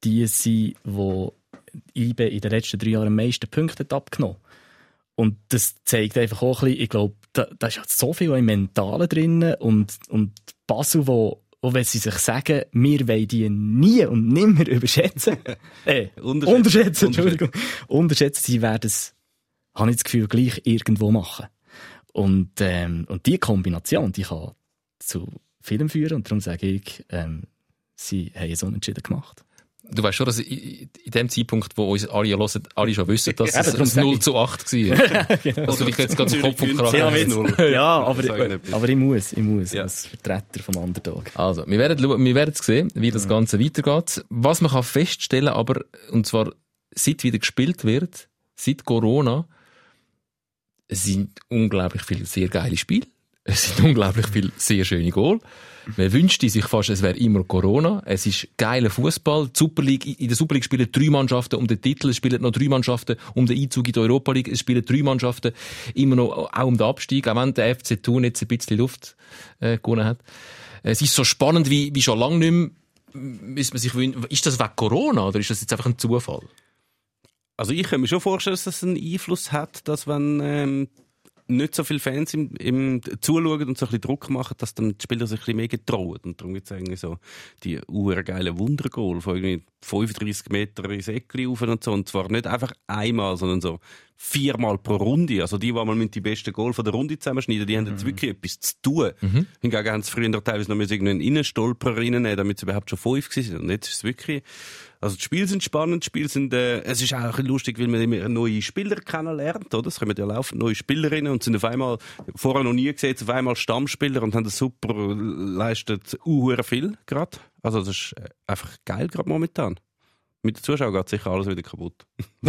die sind, die IBE in den letzten drei Jahren am meisten Punkte abgenommen und das zeigt einfach auch ein bisschen, ich glaube, da, da ist halt so viel im Mentalen drin und, und Basel, wo, auch wenn sie sich sagen, wir wollen die nie und nimmer überschätzen, äh, Unterschätzen. unterschätzen, Entschuldigung, unterschätzen, sie werden es, habe ich das Gefühl, gleich irgendwo machen. Und, ähm, und die Kombination, die kann zu vielem führen und darum sage ich, ähm, sie haben es unentschieden gemacht. Du weißt schon, dass in in dem Zeitpunkt, wo uns alle hören, alle schon wissen, dass Ja, es darum ein sage 0 ich. zu 8 war. Also vielleicht jetzt gerade den Kopf und Kragen. ja, Sag ich aber, aber ich muss, ich muss, Ja. als Vertreter vom Underdog. Also, wir werden, wir werden sehen, wie das Ganze weitergeht. Was man kann feststellen, aber, und zwar, seit wieder gespielt wird, seit Corona, es sind unglaublich viele sehr geile Spiele. Es sind unglaublich viele sehr schöne Goal. Man wünschte sich fast, es wäre immer Corona. Es ist geiler Fußball. Die in der Super League spielen drei Mannschaften um den Titel. Es spielen noch drei Mannschaften um den Einzug in die Europa League. Es spielen drei Mannschaften immer noch auch um den Abstieg. Auch wenn der FC Thun jetzt ein bisschen Luft äh, gewonnen hat. Es ist so spannend wie, wie schon lange nicht mehr. Müsste man sich wünschen, ist das wegen Corona oder ist das jetzt einfach ein Zufall? Also ich kann mir schon vorstellen, dass das einen Einfluss hat, dass wenn ähm, nicht so viele Fans im, im zuschauen und so ein bisschen Druck machen, dass dann die Spieler sich ein bisschen mehr getrauen. Und darum gibt es irgendwie so die urgeilen Wundergoal von irgendwie 35 Meter ins Eckli rauf und so. Und zwar nicht einfach einmal, sondern so viermal pro Runde. Also die, die mal die besten Goal von der Runde zusammenschneiden, die haben jetzt wirklich etwas zu tun. Hingegen haben sie früher teilweise noch einen Innenstolper reinnehmen, damit sie überhaupt schon fünf sind. Und jetzt ist es wirklich also die Spiele sind spannend, die Spiele sind, äh, es ist auch lustig, weil man immer neue Spieler kennenlernt, oder? Es kommen ja laufend neue Spielerinnen und sind auf einmal, vorher noch nie gesehen, auf einmal Stammspieler und haben das super, äh, leistet uh, viel gerade. Also das ist äh, einfach geil gerade momentan. Mit den Zuschauern geht sicher alles wieder kaputt.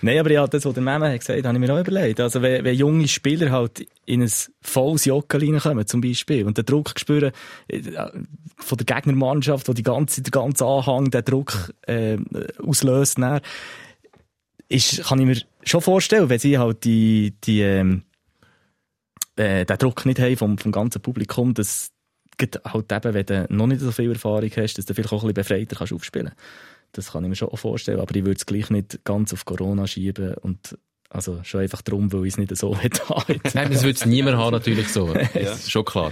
Nein, aber ja, das, was der Meme hat gesagt, habe ich mir auch überlegt. Also, wenn, wenn junge Spieler halt in ein volles Jockel reinkommen, zum Beispiel, und den Druck spüren äh, von der Gegnermannschaft, wo die ganze, der ganze Anhang den Druck äh, auslöst, dann, ist, kann ich mir schon vorstellen, wenn sie halt die, die, ähm, äh, den Druck nicht haben vom, vom ganzen Publikum, dass halt eben, wenn du noch nicht so viel Erfahrung hast, dass du vielleicht auch ein bisschen befreiter kannst aufspielen. Das kann ich mir schon vorstellen, aber ich würde es gleich nicht ganz auf Corona schieben und also schon einfach darum, weil ich es nicht so hätte. Nein, das wird es niemand haben, natürlich so. Ist schon klar.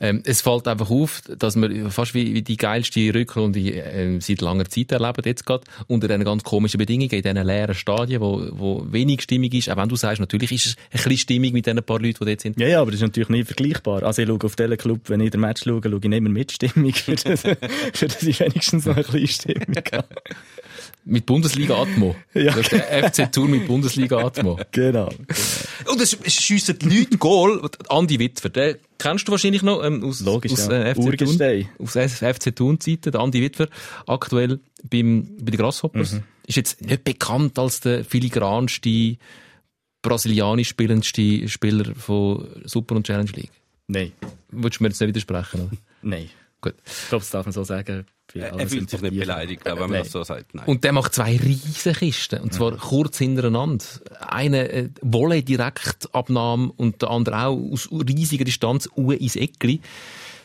Ähm, es fällt einfach auf, dass wir fast wie, wie die geilste Rückrunde ähm, seit langer Zeit erleben, jetzt gerade, unter diesen ganz komischen Bedingungen, in diesen leeren Stadien, wo, wo wenig Stimmung ist. Auch wenn du sagst, natürlich ist es ein bisschen Stimmung mit diesen paar Leuten, die dort sind. Ja, ja, aber das ist natürlich nicht vergleichbar. Also ich schaue auf diesen Club, wenn ich den Match schaue, schaue ich nicht mehr mit Stimmung, für das, für das ich wenigstens noch ein bisschen Stimmung habe. Mit Bundesliga-Atmo. Ja. Das ist der FC Tour mit Bundesliga-Atmo. Genau. Und es schiessen die Leute Goal. Andi Witwer, den kennst du wahrscheinlich noch, ähm, aus, Logisch, aus, ja. äh, FC Thun. Aus FC Thun-Zeiten, der Andi Witwer, aktuell beim, bei den Grasshoppers. Mhm. Ist jetzt nicht bekannt als der filigranste, brasilianisch spielendste Spieler von Super und Challenge League. Nein. Würdest du mir jetzt nicht widersprechen? Oder? Nein. Gut. Ich glaube, das darf man so sagen. Er fühlt sich nicht beleidigt, aber wenn man Nein. das so sagt, nein. Und der macht zwei riesen Kisten. Und zwar kurz hintereinander. Eine äh, Volley-Direktabnahme und der andere auch aus riesiger Distanz Uhr ins Eckli.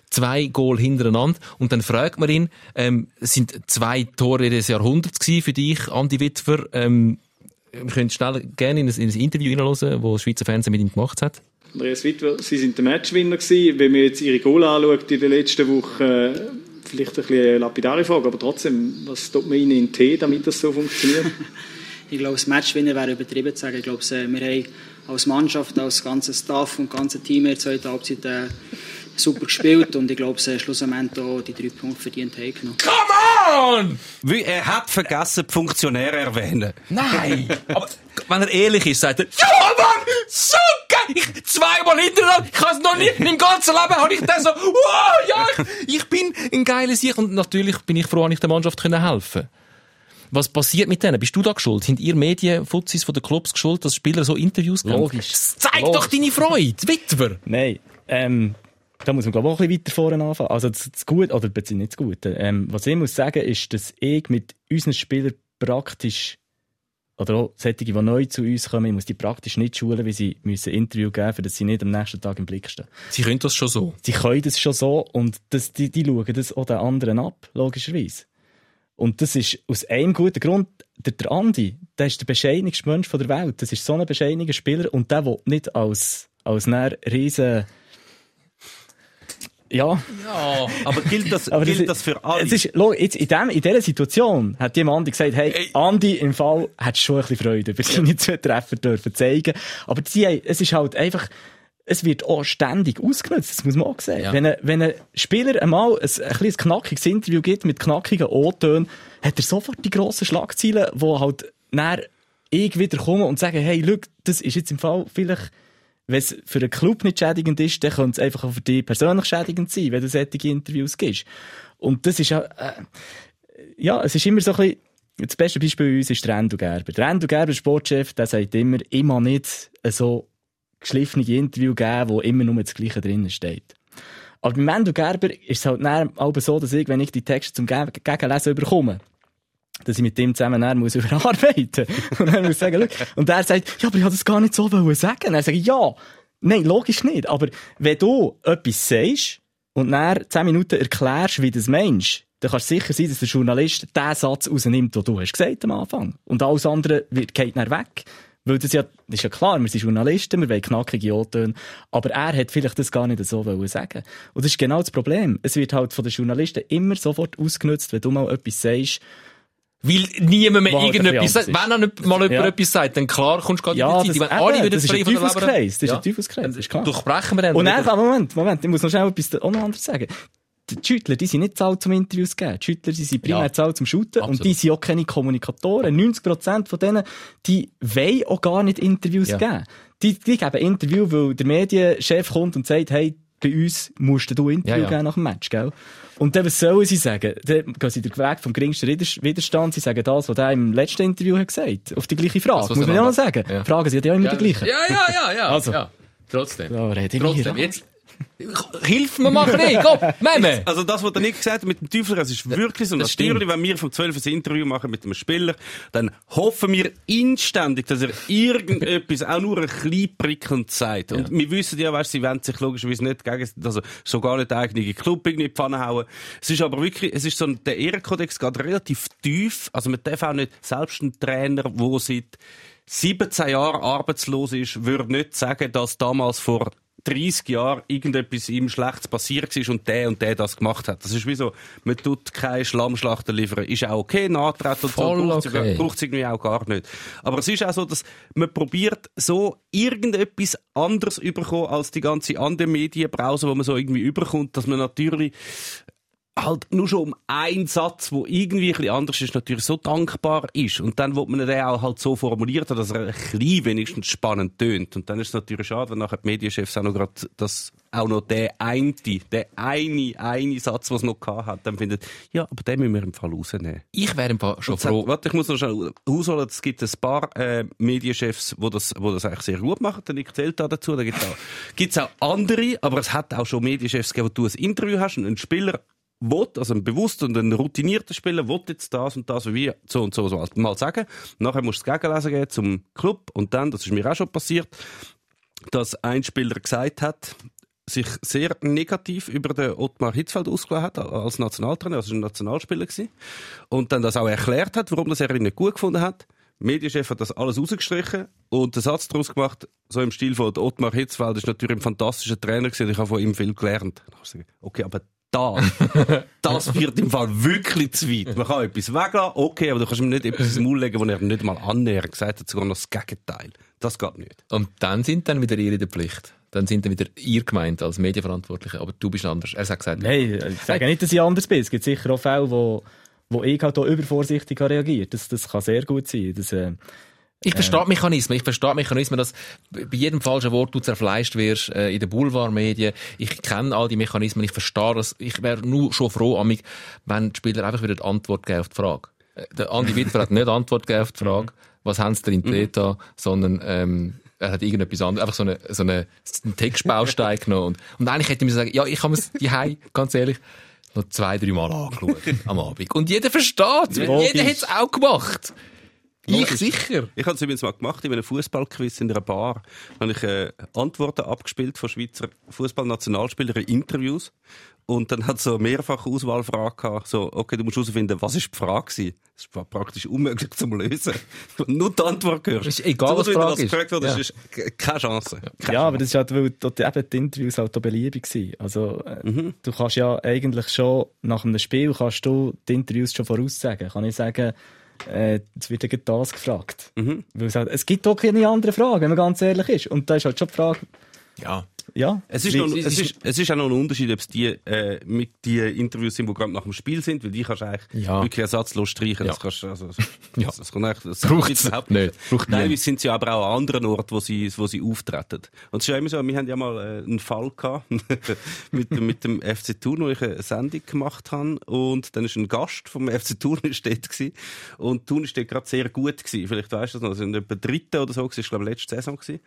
Zwei Goal hintereinander. Und dann fragt man ihn, ähm, es sind zwei Tore des Jahrhunderts gewesen für dich, Andi Witwer. Ähm, wir können schnell gerne in ein, in ein Interview hineinhören, das Schweizer Fernsehen mit ihm gemacht hat. Andreas Wittwer, Sie sind der Matchwinner gewesen. Wenn man jetzt Ihre Goal anschaut in den letzten Wochen, äh, vielleicht ein bisschen lapidare Frage, aber trotzdem, was tut man Ihnen in Tee, damit das so funktioniert? Ich glaube, das Matchwinner wäre übertrieben zu sagen. Ich glaube, äh, wir haben als Mannschaft, als ganzes Staff und ganze Team der zweiten Halbzeit äh, super gespielt und ich glaube, äh, schlussendlich auch die drei Punkte verdient haben. Come on! Wie, er hat vergessen, die Funktionäre erwähnen. Nein! Aber wenn er ehrlich ist, sagt er, ja Mann, so geil! Ich, zweimal hintereinander, ich habe noch nie, in meinem ganzen Leben habe ich dann so, wow, ja, ich, ich bin ein geiler Sieg. Und natürlich bin ich froh, dass ich der Mannschaft können helfen Was passiert mit denen? Bist du da geschuld? Sind ihr Medienfuzis von den Clubs geschuld, dass Spieler so Interviews geben? Logisch. Zeig Logisch. doch deine Freude, Witwer! Nein, ähm, da muss man glaube ich auch ein bisschen weiter vorne anfangen. Also das, das Gute, oder beziehungsweise nicht das Gute. Ähm, was ich muss sagen, ist, dass ich mit unseren Spielern praktisch, oder auch solche, die neu zu uns kommen, ich muss die praktisch nicht schulen, wie sie müssen Interview geben müssen, dass sie nicht am nächsten Tag im Blick stehen. Sie können das schon so. Sie können das schon so und das, die, die schauen das auch den anderen ab, logischerweise. Und das ist aus einem guten Grund, der, der Andi, der ist der bescheidenste Mensch von der Welt. Das ist so ein bescheidener Spieler und der will nicht als, als riesen, ja, Aber gilt das, aber gilt ist- das für alle? Es ist, jetzt in, dem, in dieser Situation hat jemand gesagt, hey, Andi, im Fall hat schon ein bisschen Freude, über seine zwei Treffer dürfen zeigen. Aber haben- es ist halt einfach, es wird auch ständig ausgenutzt, das muss man auch sehen. Ja. Wenn, ein, wenn ein Spieler einmal ein, ein, ein knackiges Interview gibt mit knackigen O-Tönen, hat er sofort die grossen Schlagzeilen, die halt näher ich wieder kommen und sagen, hey, schau, das ist jetzt im Fall vielleicht, wenn es für einen Club nicht schädigend ist, dann könnte es einfach auch für dich persönlich schädigend sein, wenn du solche Interviews gibst. Und das ist ja, äh, ja, es ist immer so ein bisschen, das beste Beispiel bei uns ist der Endo Gerber. Der Endo Gerber, Sportchef, der sagt immer, mag nicht so geschliffene Interview geben, wo immer nur das Gleiche drinnen steht. Aber beim Endo Gerber ist es halt dann so, dass ich, wenn ich die Texte zum Ge- Gegenlesen überkomme, dass ich mit dem zusammen dann muss überarbeiten Und dann muss sagen, schau. und er sagt, ja, aber ich habe das gar nicht so sagen. Und sage ich, ja, nein, logisch nicht. Aber wenn du etwas sagst und dann zehn Minuten erklärst, wie du das meinst, dann kannst du sicher sein, dass der Journalist den Satz rausnimmt, den du hast gesagt am Anfang. Und alles andere geht dann weg. Weil das ja, das ist ja klar, wir sind Journalisten, wir wollen knackige O-Töne. Aber er hat vielleicht das gar nicht so wollen sagen. Und das ist genau das Problem. Es wird halt von den Journalisten immer sofort ausgenutzt, wenn du mal etwas sagst, Weil niemand mehr halt irgendetwas sagt. Wenn er nicht mal jemand Ja. etwas sagt, dann klar kommst du gerade Ja, in die Zeit. Wenn alle ist frei ein von der Leber- Teufelskreis. Das ist ein Teufelskreis, das ist klar. Durchbrechen wir den. Und dann, Moment, Moment, ich muss noch schnell etwas auch noch anderes sagen. Die Schüttler, die sind nicht zahlt zum Interviews zu geben. Die Schüttler, die sind primär Ja. zahlt zum Shooten. Absolut. Und die sind auch keine Kommunikatoren. 90% von denen, die wollen auch gar nicht Interviews Ja. geben. Die, die geben Interview, weil der Medienchef kommt und sagt, hey, bei uns musst du Interview Ja, ja. geben nach dem Match, gell? Und dann, was sollen sie sagen? Dann gehen sie den Weg vom geringsten Widers- Widerstand. Sie sagen das, was er im letzten Interview hat gesagt. Auf die gleiche Frage. Das, muss man ja noch- sagen. Ja. Fragen sind ja immer die gleichen. Ja, ja, ja, ja. Also. ja. Trotzdem. Ja, ich Trotzdem. Jetzt. Hilf mir mal ein bisschen. Komm, Meme. Also das, was der Nick gesagt hat mit dem Teufel, es ist wirklich so. Das Natürlich, stimmt. wenn wir vom 12 ein Interview machen mit einem Spieler, dann hoffen wir inständig, dass er irgendetwas auch nur ein bisschen prickelnd sagt. Und wir wissen ja, weißt, sie wollen sich logischerweise nicht gegen, also schon gar nicht den eigenen Club irgendwie in die Pfanne hauen. Es ist aber wirklich, es ist so, ein- der Ehrenkodex geht relativ tief. Also man darf auch nicht, selbst ein Trainer, der seit 17 Jahren arbeitslos ist, würde nicht sagen, dass damals vor 30 Jahren irgendetwas ihm Schlechtes passiert ist und der und der das gemacht hat. Das ist wie so, man tut keine Schlammschlachten liefern. Ist auch okay, Nachtreten und Voll so, braucht's okay. braucht's irgendwie auch gar nicht. Aber es ist auch so, dass man probiert, so irgendetwas anderes überkommen als die ganze andere Medienbrause, wo man so irgendwie überkommt, dass man natürlich halt nur schon um einen Satz, wo irgendwie ein bisschen anders ist, natürlich so dankbar ist. Und dann wird man den auch halt so formuliert, dass er ein bisschen wenigstens spannend tönt. Und dann ist es natürlich schade, wenn nachher die Medienchefs auch noch gerade das, auch noch der eine, der eine, eine Satz, was noch gehabt hat, dann findet, ja, aber den müssen wir im Fall rausnehmen. Ich wäre im Fall schon froh. Sagt, warte, ich muss noch schnell ausholen. Es gibt ein paar, äh, Medienchefs, wo das, wo das eigentlich sehr gut machen. Der Nick zählt da dazu. Da gibt es auch, gibt's auch andere, aber es hat auch schon Medienchefs gegeben, wo du ein Interview hast und ein Spieler will, also ein bewusster und ein routinierter Spieler, will jetzt das und das wie so und so, so mal sagen. Nachher musst du das Gegenlesen gehen zum Club und dann, das ist mir auch schon passiert, dass ein Spieler gesagt hat, sich sehr negativ über den Ottmar Hitzfeld ausgelassen hat als Nationaltrainer, also ein Nationalspieler gewesen. Und dann das auch erklärt hat, warum das er ihn nicht gut gefunden hat. Der Medienchef hat das alles rausgestrichen und den Satz daraus gemacht, so im Stil von Ottmar Hitzfeld ist natürlich ein fantastischer Trainer gewesen, ich habe von ihm viel gelernt. Okay, aber das, das wird im Fall wirklich zu weit. Man kann etwas weglassen, okay, aber du kannst ihm nicht etwas ins Maul legen, wo er nicht mal annähernd gesagt hat, sogar noch das Gegenteil. Das geht nicht. Und dann sind dann wieder ihr in der Pflicht. Dann sind dann wieder ihr gemeint als Medienverantwortliche, aber du bist anders. Er hat gesagt, Nein, ich sage nicht, dass ich anders bin. Es gibt sicher auch Fälle, wo, wo ich halt auch übervorsichtig reagiert. Das, das kann sehr gut sein. Das, äh, Ich verstehe die Mechanismen. Ich verstehe Mechanismen, dass bei jedem falschen Wort du zerfleischt wirst äh, in den Boulevardmedien. Ich kenne all die Mechanismen. Ich verstehe das. Ich wäre nur schon froh, amig, wenn die Spieler einfach wieder die Antwort geben auf die Frage. Äh, Der Andi Wittfer hat nicht Antwort gegeben auf die Frage, was haben sie denn in Beta, sondern ähm, er hat irgendetwas anderes, einfach so eine, so eine, einen Textbaustein genommen. Und, und eigentlich hätte ich mir sagen, ja, ich habe es die ganz ehrlich, noch zwei, drei Mal angeschaut am Abend. Und jeder versteht Jeder hat es auch gemacht. Ich sicher. Ich habe es übrigens mal gemacht in einem Fußballquiz in einer Bar. Da habe ich äh, Antworten abgespielt von Schweizer Fußballnationalspielern in Interviews. Und dann hat es so mehrfach Auswahlfrage gehabt. So, okay, du musst herausfinden, was ist die Frage gewesen? Das war praktisch unmöglich zu lösen. Nur die Antwort hörst. Ist egal, so, was die Frage ist. gefragt wurde, Ja. ist keine Chance. Keine Ja, aber das ist halt, weil dort eben die Interviews halt auch beliebig waren. Also, äh, Mhm. du kannst ja eigentlich schon, nach einem Spiel kannst du die Interviews schon voraussagen. Kann ich sagen, äh, jetzt wird ja das gefragt. Mhm. Weil es, halt, es gibt doch keine andere Frage, wenn man ganz ehrlich ist. Und da ist halt schon die Frage, Ja. Ja. Es ist, noch, es, ist, es ist auch noch ein Unterschied, ob es die, äh, mit die Interviews sind, die gerade nach dem Spiel sind, weil die kannst du eigentlich Ja. wirklich ersatzlos streichen. Das Ja. kannst du, also, Ja. das, das kommt eigentlich, das Braucht's überhaupt nicht. Braucht Teilweise sind sie aber auch an anderen Orten, wo sie, wo sie auftreten. Und es ist ja immer so, wir haben ja mal äh, einen Fall gehabt, mit, mit dem FC Thun, wo ich eine Sendung gemacht habe. Und dann ist ein Gast vom FC Thun dort gewesen. Und Thun ist dort gerade sehr gut gewesen. Vielleicht weißt du das noch. Es sind etwa Dritte oder so gewesen. Das war, glaube ich, letzte Saison gewesen.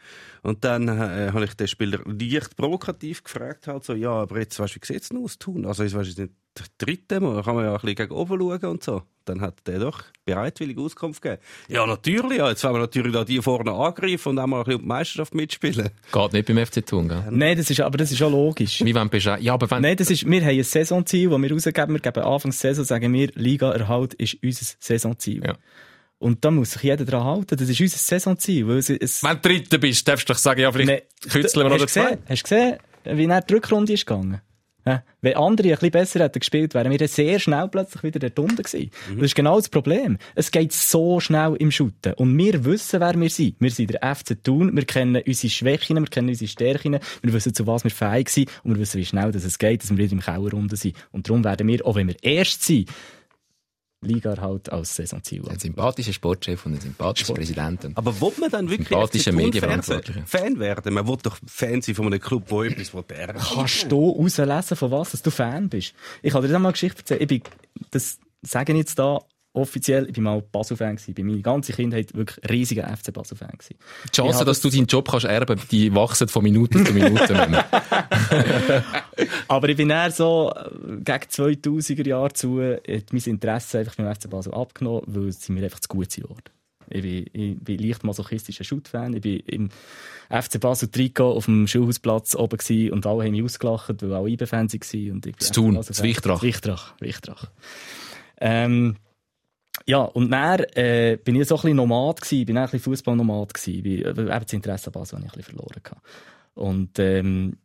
Und dann äh, habe ich den Spieler leicht provokativ gefragt, halt so, ja, aber jetzt, weißt du, wie sieht es denn aus, Thun? Also, jetzt, weißt nicht der Dritte, da kann man ja ein bisschen gegen oben schauen und so. Dann hat der doch bereitwillig Auskunft gegeben. Ja, natürlich, ja. Jetzt wollen wir natürlich da die vorne angreifen und auch mal ein bisschen die Meisterschaft mitspielen. Geht nicht beim FC Thun, gell? Nein, das ist, aber das ist auch logisch. Wie wenn Bescheid, ja, aber wenn, Nein, das ist, wir haben ein Saisonziel, das wir rausgeben. Wir geben Anfangs Saison, sagen wir, Liga-Erhalt ist unser Saisonziel. Ja. Und da muss sich jeder dran halten. Das ist unser Saisonziel. Weil es, es, wenn du Dritter bist, darfst du doch sagen, ja, vielleicht Nein, kützeln wir noch hast du zwei. gesehen, Hast du gesehen, wie nach die Rückrunde ist gegangen? Hä? Wenn andere ein bisschen besser hätten gespielt, wären wir dann sehr schnell plötzlich wieder dort unten gewesen. Das ist genau das Problem. Es geht so schnell im Shooten. Und wir wissen, wer wir sind. Wir sind der FC Thun. Wir kennen unsere Schwächen, wir kennen unsere Stärken. Wir wissen, zu was wir fähig sind. Und wir wissen, wie schnell dass es geht, dass wir wieder im Keller unten sind. Und darum werden wir, auch wenn wir erst sind, Liga halt als Saisonziel. Ein sympathischer Sportchef und ein sympathischer Präsident. Aber will man dann wirklich Sympathische FC Thun Medienverantwortliche. Fan werden? Man will doch Fan sein von einem Club, wo etwas will werden. Kannst du herauslesen, von was dass du Fan bist? Ich kann dir dann mal eine Geschichte erzählen. Ich bin, das sage ich jetzt da offiziell, ich bin mal Basel-Fan gewesen. Bei meiner ganzen Kindheit wirklich riesiger FC Basel-Fan die Chance, Ich dass du deinen Job kannst erben, die wachsen von Minute zu Minute. Männer. Aber ich bin eher so, äh, gegen 2000er Jahre zu, hat mein Interesse einfach beim FC Basel abgenommen, weil sie mir einfach zu gut sind worden. Ich bin, ich bin leicht masochistischer Shoot-Fan. Ich bin im FC Basel Trikot auf dem Schulhausplatz oben gewesen und alle haben mich ausgelacht, weil alle IB-Fans waren. Ich Zu Thun, Basel-Fan. zu Wichtrach. Wichtrach, Wichtrach. Ähm, ja, und dann äh, bin ich so ein bisschen Nomad gewesen, bin auch ein bisschen Fußballnomad gewesen, weil äh, eben das Interesse an Basel habe ich ein bisschen verloren gehabt. Und ähm,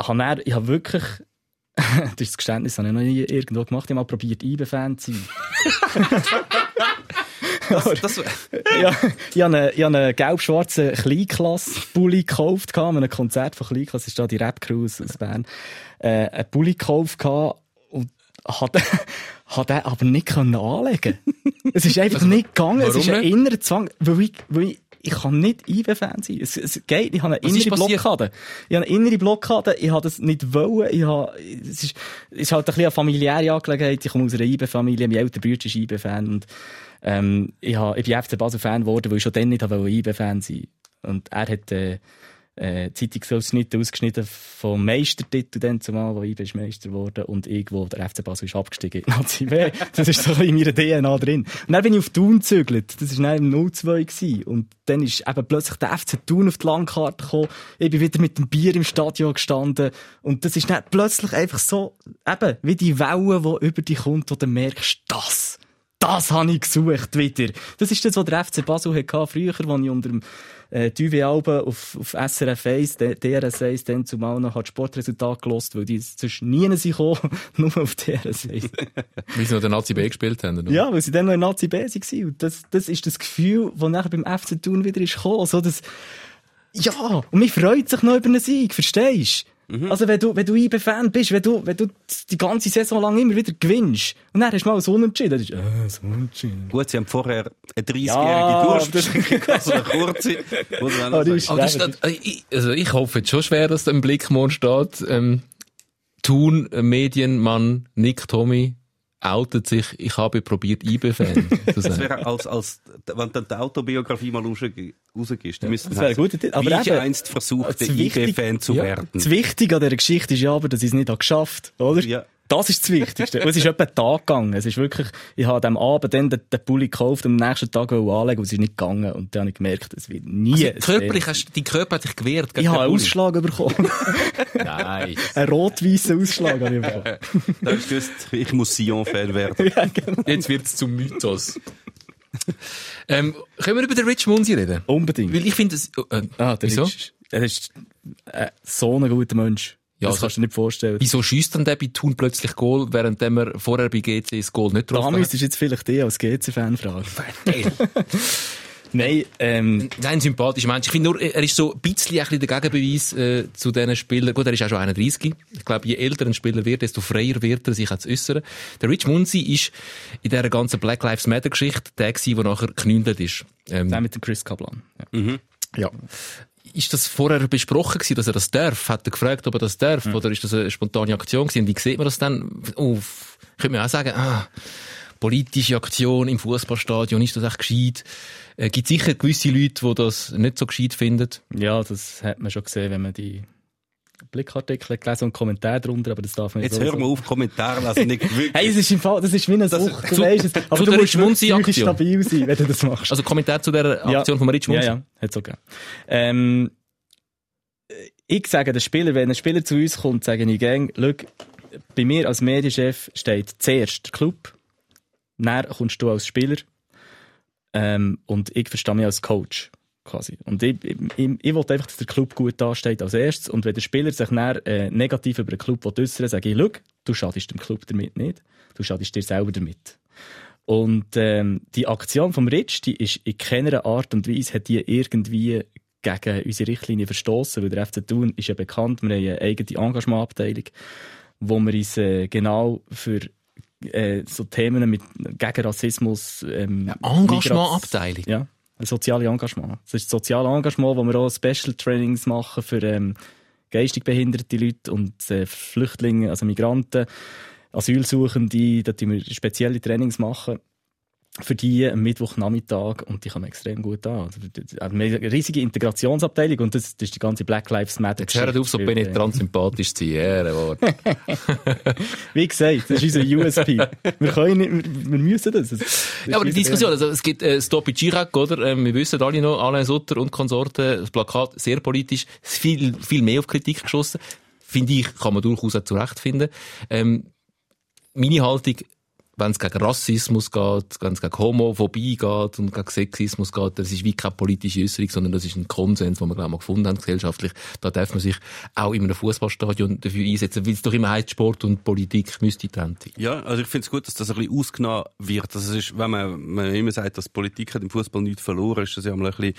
ich habe dann, ich habe wirklich, das ist das Geständnis, das habe ich noch nie irgendwo gemacht, ich habe mal probiert, IBE-Fan zu sein. Das, das, ja, ich habe einen, einen gelb-schwarzen Kleinklasse-Bulli gekauft, an einem Konzert von Kleinklasse, das ist da die Rap-Crew aus Bern, äh, einen Bulli gekauft hat, hat er aber nicht können anlegen. es ist einfach nicht gegangen. warum es ist ein nicht? innerer Zwang, weil ich, weil ich, ich kann nicht IB-Fan sein. Es, es geht, ich habe eine Was innere? Blockade. Ich habe eine innere Blockade, ich habe das nicht wollen, ich habe, es ist, es ist halt ein bisschen eine familiäre Angelegenheit. Ich komme aus einer IB-Familie, mein älterer Bruder ist IB-Fan und, ähm, ich, habe, ich bin FC Basel-Fan geworden, weil ich schon dann nicht wollte IB-Fan sein. Und er hat, äh, äh, Zeitungsausschnitte ausgeschnitten vom Meistertitel dann zumal, wo IB ist Meister geworden und ich, wo der FC Basel ist abgestiegen in Nazi B. Das ist so in meiner DNA drin. Und dann bin ich auf Thun gezügelt. Das war dann im 02 gewesen. Und dann ist eben plötzlich der FC Thun auf die Landkarte gekommen. Ich bin wieder mit dem Bier im Stadion gestanden. Und das ist dann plötzlich einfach so, eben, wie die Welle, die über dich kommt, wo du merkst, das, das habe ich gesucht wieder. Das ist das, was der FC Basel hatte früher, als ich unter dem äh, die Alben auf, auf SRF 1, D- DRS 1, dann zumal noch hat Sportresultat gelost, weil die sonst nie gekommen, nur auf DRS 1. Weil sie noch den Nazi B gespielt haben. oder? ja, weil sie dann noch in Nazi B waren. Und das, das ist das Gefühl, das nachher beim FC Thun wieder ist gekommen. So das, ja, und mich freut sich noch über einen Sieg, verstehst du? Also, wenn du, wenn du IB-Fan bist, wenn du, wenn du die ganze Saison lang immer wieder gewinnst, und dann hast du mal so unentschieden, dann ist, äh, so unentschieden. Gut, sie haben vorher eine 30-jährige Ja, Durststrecke, also eine kurze. Muss man ist- sagen. Aber das äh, ich, also ich hoffe jetzt schon schwer, dass da im Blickmond steht, ähm, Thun, äh, Medienmann, Nick Tommy, outet sich, ich habe probiert, IB-Fan zu Das sein. wäre als, als, wenn du die Autobiografie mal rausge- rausgibst, dann müssten Das wäre guter Titel. Aber Wie ich einst versuchte, das wichtig- IB-Fan zu Ja. werden. Das Wichtige an dieser Geschichte ist ja aber, dass ich es nicht habe geschafft oder? Ja. Das ist das Wichtigste. Und es ist etwa ein Tag gegangen. Es ist wirklich, ich habe am Abend dann den, den Pulli gekauft und am nächsten Tag anlegen und es ist nicht gegangen. Und dann habe ich gemerkt, es wird nie. ein Körperlich hast, dein Körper hat dich gewehrt. Ich habe einen. Ausschlag bekommen. Nein. einen rot-weißen Ausschlag habe ich bekommen. Da hast du gewusst, ich muss Sion-Fan werden. ja, genau. Jetzt wird es zum Mythos. ähm, können wir über den Rich Munsi reden? Unbedingt. Weil ich finde, es, äh, Ah, der wieso? er ist äh, so ein guter Mensch. Ja, das also- kannst du dir nicht vorstellen. Wieso schießt dann der bei Thun plötzlich Goal, während er vorher bei GC das Goal nicht Da getroffen hat? müsstest du jetzt vielleicht dich als GC-Fan fragen. Nein, ähm, Nein, sympathischer Mensch. Ich finde nur, er ist so ein bisschen, ein bisschen der Gegenbeweis äh, zu diesen Spielern. Gut, er ist auch schon 31. Ich glaube, je älter ein Spieler wird, desto freier wird er sich auch zu äußern. Der Rich Munsi ist in dieser ganzen Black Lives Matter Geschichte der gewesen, der nachher geknündelt ist. Ähm, der mit dem Chris Kaplan. Ja. ja. Ist das vorher besprochen gewesen, dass er das darf? Hat er gefragt, ob er das darf? Oder ist das eine spontane Aktion gewesen? Wie sieht man das dann? Oh, könnte man auch sagen, ah, politische Aktion im Fußballstadion, ist das echt gescheit? Äh, gibt sicher gewisse Leute, die das nicht so gescheit finden. Ja, das hat man schon gesehen, wenn man die Blickartikel gelesen und Kommentare drunter, aber das darf man nicht Jetzt hör mal auf, Kommentare lesen, nicht wirklich. Hey, es ist im Fall, das ist wie eine Sucht, du weißt es. Aber zu du musst wirklich stabil sein, wenn du das machst. Also Kommentar zu der Aktion von Rich Ja, Munsi. ja, hat's auch gegeben. Ähm, ich sage den Spieler, wenn ein Spieler zu uns kommt, sage ich gang, bei mir als Medienchef steht zuerst der Club, dann kommst du als Spieler, ähm, und ich verstehe mich als Coach. Quasi. Und ich, ich, ich, will einfach, dass der Club gut dasteht als erstes. Und wenn der Spieler sich dann, äh, negativ über den Club äußern sage ich, schau, du schadest dem Club damit nicht. Du schadest dir selber damit. Und ähm, die Aktion vom Rich, die ist in keiner Art und Weise hat die irgendwie gegen unsere Richtlinie verstoßen, weil der FC Thun ist ja bekannt, wir haben eine eigene Engagementabteilung, wo wir uns äh, genau für äh, so Themen mit gegen Rassismus ähm, Engagementabteilung. ja, ein soziales Engagement. Das ist das soziale Engagement, wo wir auch Special Trainings machen für ähm, geistig behinderte Leute und äh, Flüchtlinge, also Migranten, Asylsuchende. Da tun wir spezielle Trainings machen für die am Mittwochnachmittag und die kommen extrem gut an. Also, haben eine riesige Integrationsabteilung und das, das ist die ganze Black Lives Matter. Jetzt hört auf, so Geschichte. penetrant sympathisch zu sein. Wie gesagt, das ist unser USP. wir können nicht, wir, wir müssen das. das Ja, aber die Diskussion, also es gibt äh, Stop Chirac, oder? Ähm, wir wissen alle noch, Alain Sutter und Konsorten, das Plakat sehr politisch, viel, viel mehr auf Kritik geschossen. Finde ich, kann man durchaus auch zurechtfinden. Ähm, meine Haltung, wenn es gegen Rassismus geht, wenn es gegen Homophobie geht und gegen Sexismus geht, das ist wie keine politische Äußerung, sondern das ist ein Konsens, den wir, glaube ich, mal gefunden haben, gesellschaftlich. Da darf man sich auch in einem Fußballstadion dafür einsetzen, weil es doch immer heißt, Sport und Politik müsste getrennt sein. Ja, also ich finde es gut, dass das ein bisschen ausgenommen wird. Also es ist, wenn man, man immer sagt, dass Politik hat im Fußball nichts verloren, ist das ja mal ein bisschen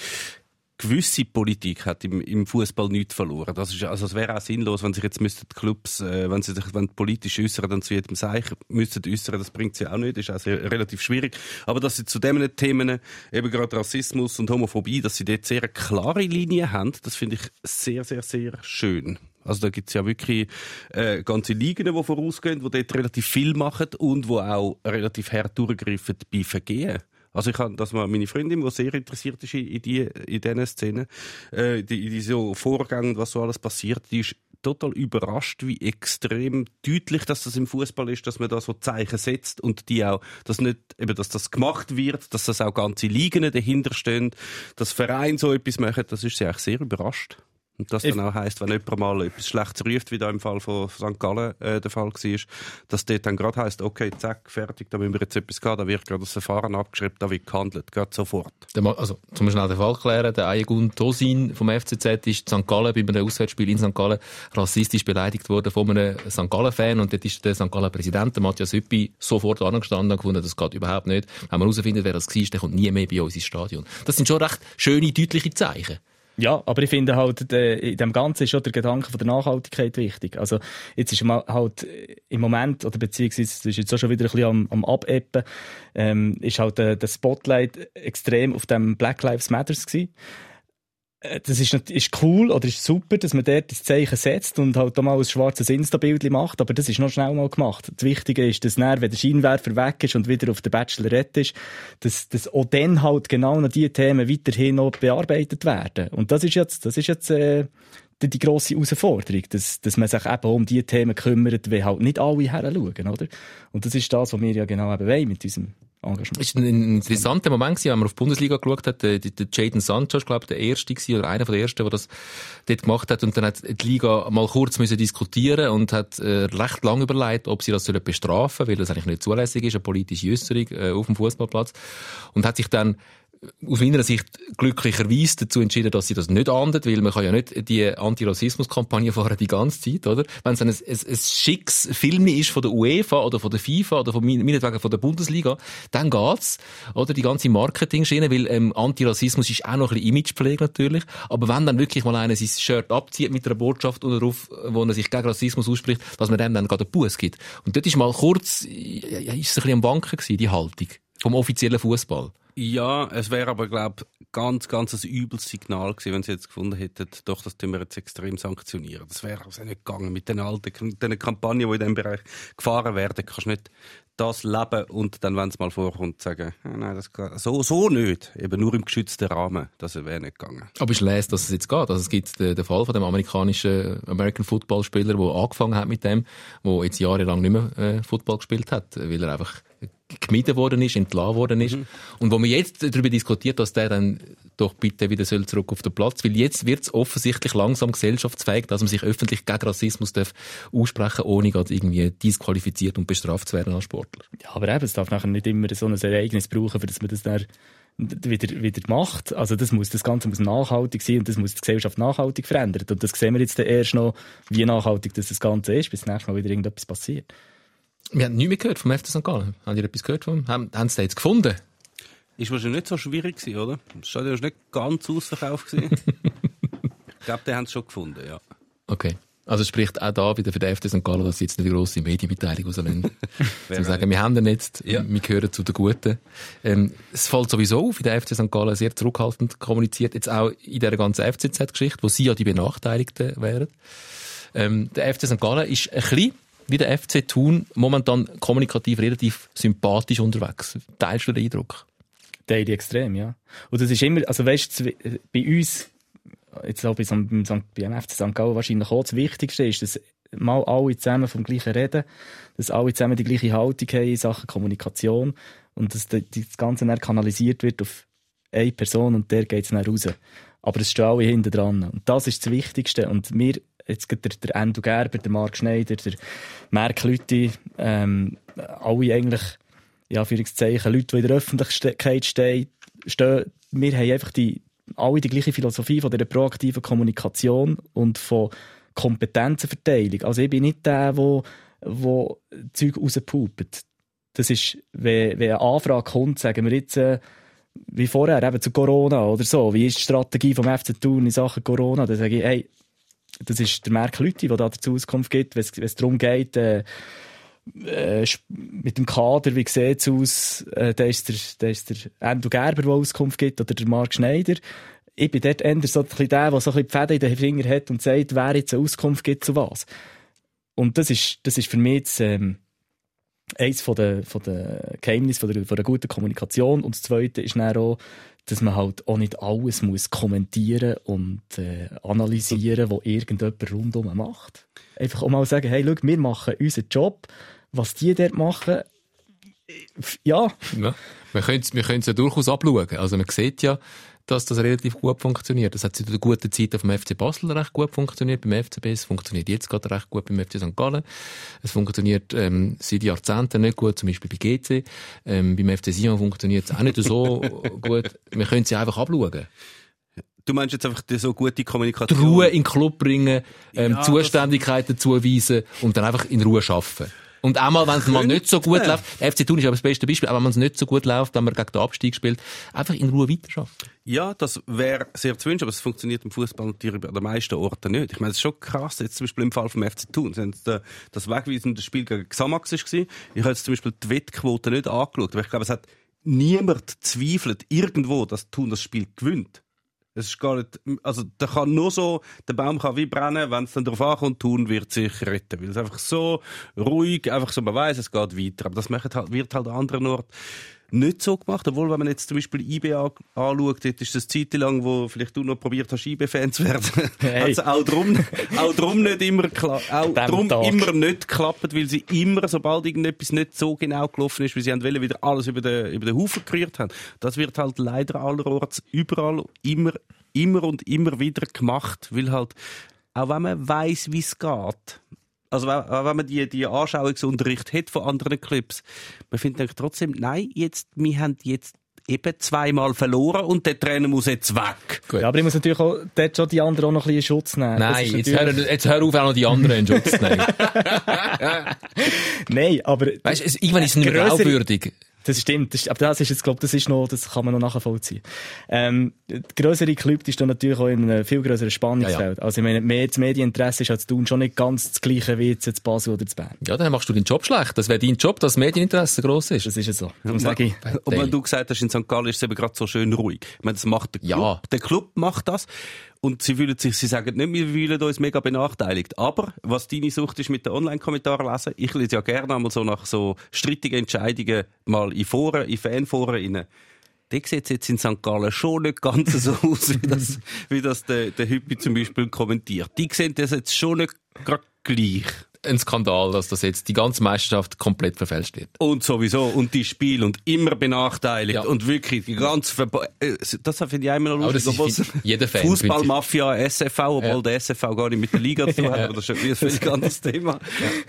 gewisse Politik hat im, im Fußball nichts verloren. Das ist, also es wäre auch sinnlos, wenn sich jetzt müssten die Clubs, äh, wenn sie sich wenn politisch äußern, dann zu jedem Seich müssten äußern, das bringt sie auch nicht, ist auch sehr, relativ schwierig. Aber dass sie zu diesen Themen, eben gerade Rassismus und Homophobie, dass sie dort sehr klare Linie haben, das finde ich sehr, sehr, sehr schön. Also da gibt's ja wirklich äh, ganze Ligen, die vorausgehen, die dort relativ viel machen und wo auch relativ hart durchgreifen bei Vergehen. Also ich habe, dass meine Freundin, die sehr interessiert ist in, die, in diesen Szenen, äh, die, in diesen Vorgängen, was so alles passiert, die ist total überrascht, wie extrem deutlich, dass das im Fußball ist, dass man da so Zeichen setzt und die auch, dass nicht eben, dass das gemacht wird, dass das auch ganze Ligen dahinter stehen, dass Vereine so etwas machen, das ist sie eigentlich sehr überrascht. Und das dann auch heisst, wenn jemand mal etwas Schlechtes ruft, wie da im Fall von St. Gallen äh, der Fall war, dass dort dann gerade heisst, okay, zack, fertig, da müssen wir jetzt etwas gehen, da wird gerade das Verfahren abgeschrieben, da wird gehandelt, geht sofort. Also, zum schnell den Fall klären, der Ayegun Tosin vom FCZ ist in St. Gallen bei einem Auswärtsspiel in St. Gallen rassistisch beleidigt worden von einem St. Gallen-Fan und dort ist der St. Gallen-Präsident, Matthias Hüppi, sofort angestanden und gefunden, das geht überhaupt nicht. Wenn man herausfindet, wer das war, der kommt nie mehr bei uns ins Stadion. Das sind schon recht schöne, deutliche Zeichen. Ja, aber ich finde halt, in dem Ganzen ist schon der Gedanke von der Nachhaltigkeit wichtig. Also, jetzt ist man halt im Moment, oder beziehungsweise, das ist jetzt auch schon wieder ein bisschen am, am Abeppen, ähm, ist halt der, der Spotlight extrem auf dem Black Lives Matters gewesen. Äh, das ist, ist cool oder ist super, dass man dort das Zeichen setzt und halt auch mal ein schwarzes Insta-Bild macht, aber das ist noch schnell mal gemacht. Das Wichtige ist, dass dann, wenn der Scheinwerfer weg ist und wieder auf der Bachelorette ist, dass, dass auch dann halt genau noch diese Themen weiterhin noch bearbeitet werden. Und das ist jetzt, das ist jetzt, äh, die, die grosse Herausforderung, dass, dass man sich eben um die Themen kümmert, wie halt nicht alle her schauen, oder? Und das ist das, was wir ja genau eben wollen mit diesem Engagement. Es war ein interessanter Moment, wenn man auf die Bundesliga geschaut hat. Der, der Jaden Sancho, glaube der erste gewesen, oder einer der ersten, der das dort gemacht hat. Und dann hat die Liga mal kurz müssen diskutieren und hat äh, recht lange überlegt, ob sie das sollen bestrafen, weil das eigentlich nicht zulässig ist, eine politische Äußerung äh, auf dem Fußballplatz. Und hat sich dann aus meiner Sicht glücklicherweise dazu entschieden, dass sie das nicht ahndet, weil man kann ja nicht die Antirassismus-Kampagne fahren die ganze Zeit, oder? Wenn es ein, ein, ein schickes Film ist von der UEFA oder von der FIFA oder von meinetwegen von der Bundesliga, dann geht's, oder? Die ganze Marketing-Schiene, weil ähm, Antirassismus ist auch noch ein bisschen Imagepflege natürlich, aber wenn dann wirklich mal einer sein Shirt abzieht mit einer Botschaft und darauf, wo er sich gegen Rassismus ausspricht, dass man dem dann gerade einen Bus gibt. Und dort ist mal kurz, ja, ist es ein bisschen am Banken gewesen, die Haltung vom offiziellen Fußball. Ja, es wäre aber, glaube ganz, ganz ein übles Signal gewesen, wenn sie jetzt gefunden hätten, doch, das tun wir jetzt extrem sanktionieren. Das wäre also nicht gegangen. Mit den alten, den Kampagnen, die in diesem Bereich gefahren werden, kannst du nicht das leben und dann, wenn es mal vorkommt, sagen, ah, nein, das geht so, so nicht. Eben nur im geschützten Rahmen. Das wäre nicht gegangen. Aber ich lese, dass es jetzt geht. Also es gibt den, den Fall von dem amerikanischen American Football Spieler, der angefangen hat mit dem, der jetzt jahrelang nicht mehr äh, Football gespielt hat, weil er einfach gemieden worden ist, entlassen worden ist. Mhm. Und wo man jetzt darüber diskutiert, dass der dann doch bitte wieder soll zurück auf den Platz, weil jetzt wird es offensichtlich langsam gesellschaftsfähig, dass man sich öffentlich gegen Rassismus darf aussprechen, ohne gerade irgendwie disqualifiziert und bestraft zu werden als Sportler. Ja, aber eben, es darf nachher nicht immer so ein Ereignis brauchen, für das man das dann wieder, wieder macht. Also das muss, das Ganze muss nachhaltig sein und das muss die Gesellschaft nachhaltig verändern. Und das sehen wir jetzt erst noch, wie nachhaltig das, das Ganze ist, bis das nächste Mal wieder irgendetwas passiert. Wir haben nichts mehr gehört vom FC St. Gallen. Haben Sie etwas gehört von Haben, haben Sie das jetzt gefunden? Ist wahrscheinlich nicht so schwierig gewesen, oder? Das Stadion war nicht ganz ausverkauft. ich glaube, die haben es schon gefunden, ja. Okay. Also spricht auch da wieder für den FC St. Gallen, dass sie jetzt eine grosse Medienmitteilung rauslassen. Zum sagen, wir haben den jetzt, ja. wir gehören zu den Guten. Ähm, es fällt sowieso auf, wie der FC St. Gallen sehr zurückhaltend kommuniziert, jetzt auch in dieser ganzen FCZ-Geschichte, wo sie ja die Benachteiligten wären. Ähm, der FC St. Gallen ist ein bisschen wie der FC Thun momentan kommunikativ relativ sympathisch unterwegs. Teilst du den Eindruck? Teile extrem, ja. Und das ist immer, also weißt du, bei uns, jetzt auch bei, so, beim, beim FC St. Gallen wahrscheinlich auch das Wichtigste ist, dass mal alle zusammen vom gleichen reden, dass alle zusammen die gleiche Haltung haben in Sachen Kommunikation und dass das Ganze dann kanalisiert wird auf eine Person und der geht es dann raus. Aber es stehen alle hinten dran. Und das ist das Wichtigste. Und wir jetzt der, der Endo Gerber, der Marc Schneider, der Marc Lütti, ähm, alle eigentlich, ja, Führungszeichen, Leute, die in der Öffentlichkeit stehen, stehen, wir haben einfach die, alle die gleiche Philosophie von dieser proaktiven Kommunikation und von Kompetenzenverteilung. Also ich bin nicht der, der, der Zeug rauspupt. Das ist, wenn, wenn eine Anfrage kommt, sagen wir jetzt, äh, wie vorher, eben zu Corona oder so. Wie ist die Strategie vom FC Thun in Sachen Corona? Da sage ich, hey, das ist der Merk Lütti, der da dazu Auskunft gibt, wenn es darum geht, äh, äh, mit dem Kader, wie sieht es aus, äh, da ist der, da ist der Endo Gerber, der Auskunft gibt, oder der Marc Schneider. Ich bin dort eher so der, der so ein bisschen die Fäden in den Finger hat und sagt, wer jetzt eine Auskunft gibt zu was. Und das ist, das ist für mich jetzt, ähm, eins von den Geheimnissen von der, von der guten Kommunikation. Und das Zweite ist dann auch, dass man halt auch nicht alles muss kommentieren und äh, analysieren, was irgendjemand rundum macht. Einfach auch mal sagen, hey, schau, wir machen unseren Job, was die dort machen, ja. ja. Wir können es ja durchaus abschauen. Also man sieht ja, dass das relativ gut funktioniert. Das hat zu der guten Zeit auf dem FC Basel recht gut funktioniert, beim FCB. Es funktioniert jetzt gerade recht gut beim FC St. Gallen. Es funktioniert ähm, seit Jahrzehnten nicht gut, zum Beispiel bei GC. Ähm, beim FC Sion funktioniert es auch nicht so gut. Wir können sie einfach abschauen. Du meinst jetzt einfach so gute Kommunikation? Die Ruhe in den Club bringen, ähm, ja, Zuständigkeiten zuweisen und dann einfach in Ruhe arbeiten. Und auch mal, wenn es mal nicht so gut läuft, FC Thun ist aber das beste Beispiel, aber wenn es nicht so gut läuft, wenn man gegen den Abstieg spielt, einfach in Ruhe weiterarbeiten. Ja, das wäre sehr zu wünschen, aber es funktioniert im Fußball natürlich an den meisten Orten nicht. Ich meine, es ist schon krass, jetzt zum Beispiel im Fall vom FC Thun, das wegweisende Spiel gegen Xamax war. Ich habe jetzt zum Beispiel die Wettquote nicht angeschaut, weil ich glaube, es hat niemand zweifelt irgendwo, dass Thun das Spiel gewinnt. Es ist gar nicht, also, der kann nur so, der Baum kann wie brennen, wenn es dann darauf ankommt, tun wird sich retten. Weil es einfach so ruhig, einfach so, man weiß, es geht weiter. Aber das halt, wird halt an anderen Orten nicht so gemacht. Obwohl, wenn man jetzt zum Beispiel IB anschaut, dort ist das Zeit lang, wo vielleicht du noch probiert hast, IB-Fan zu werden. Hey. Also auch drum, auch drum nicht immer, auch drum immer nicht geklappt, weil sie immer, sobald irgendetwas nicht so genau gelaufen ist, wie sie wollen, wieder alles über den, über den Haufen gerührt haben. Das wird halt leider allerorts überall immer, immer und immer wieder gemacht, weil halt, auch wenn man weiß, wie es geht, also wenn man die, die Anschauungsunterricht hat von anderen Clubs, man findet trotzdem, nein, jetzt, wir haben jetzt eben zweimal verloren und der Trainer muss jetzt weg. Gut. Ja, aber ich muss natürlich auch dort schon die anderen auch noch ein bisschen in Schutz nehmen. Nein, jetzt hör, jetzt hör auf, auch noch die anderen in Schutz zu nehmen. Nein, aber... Weißt du, irgendwann ist es nicht mehr glaubwürdig. Das stimmt, das, aber das ist jetzt, glaube das ist noch, das kann man noch nachvollziehen. Ähm, größere Club ist dann natürlich auch in einem viel größeren Spannungsfeld. Ja, ja. Also, ich meine, mehr, das Medieninteresse ist als Tun schon nicht ganz das gleiche wie jetzt zu Basel oder zu Bern. Ja, dann machst du deinen Job schlecht. Das wäre dein Job, dass das Medieninteresse gross ist. Das ist ja so. Und, sag ich. und wenn du gesagt hast, in St. Gallen ist es eben gerade so schön ruhig. Ich meine, das macht der Club. Ja. Der Club macht das. Und sie fühlen sich, sie sagen nicht, wir fühlen uns mega benachteiligt. Aber, was deine Sucht ist mit den Online-Kommentaren lesen, ich lese ja gerne einmal so nach so strittigen Entscheidungen mal in Foren, in Fanforen rein. Da sieht jetzt in St. Gallen schon nicht ganz so aus, wie das, wie das der, der Hüppi zum Beispiel kommentiert. Die sehen das jetzt schon nicht gerade gleich ein Skandal, dass das jetzt die ganze Meisterschaft komplett verfälscht wird. Und sowieso. Und die Spiel und immer benachteiligt. Ja. Und wirklich die ganze Verbo äh, Das finde ich immer noch lustig. Obwohl jeder Fan. Fußballmafia, SFV, obwohl ja. der SFV gar nicht mit der Liga zu tun hat. Aber das ist ein völlig anderes Thema.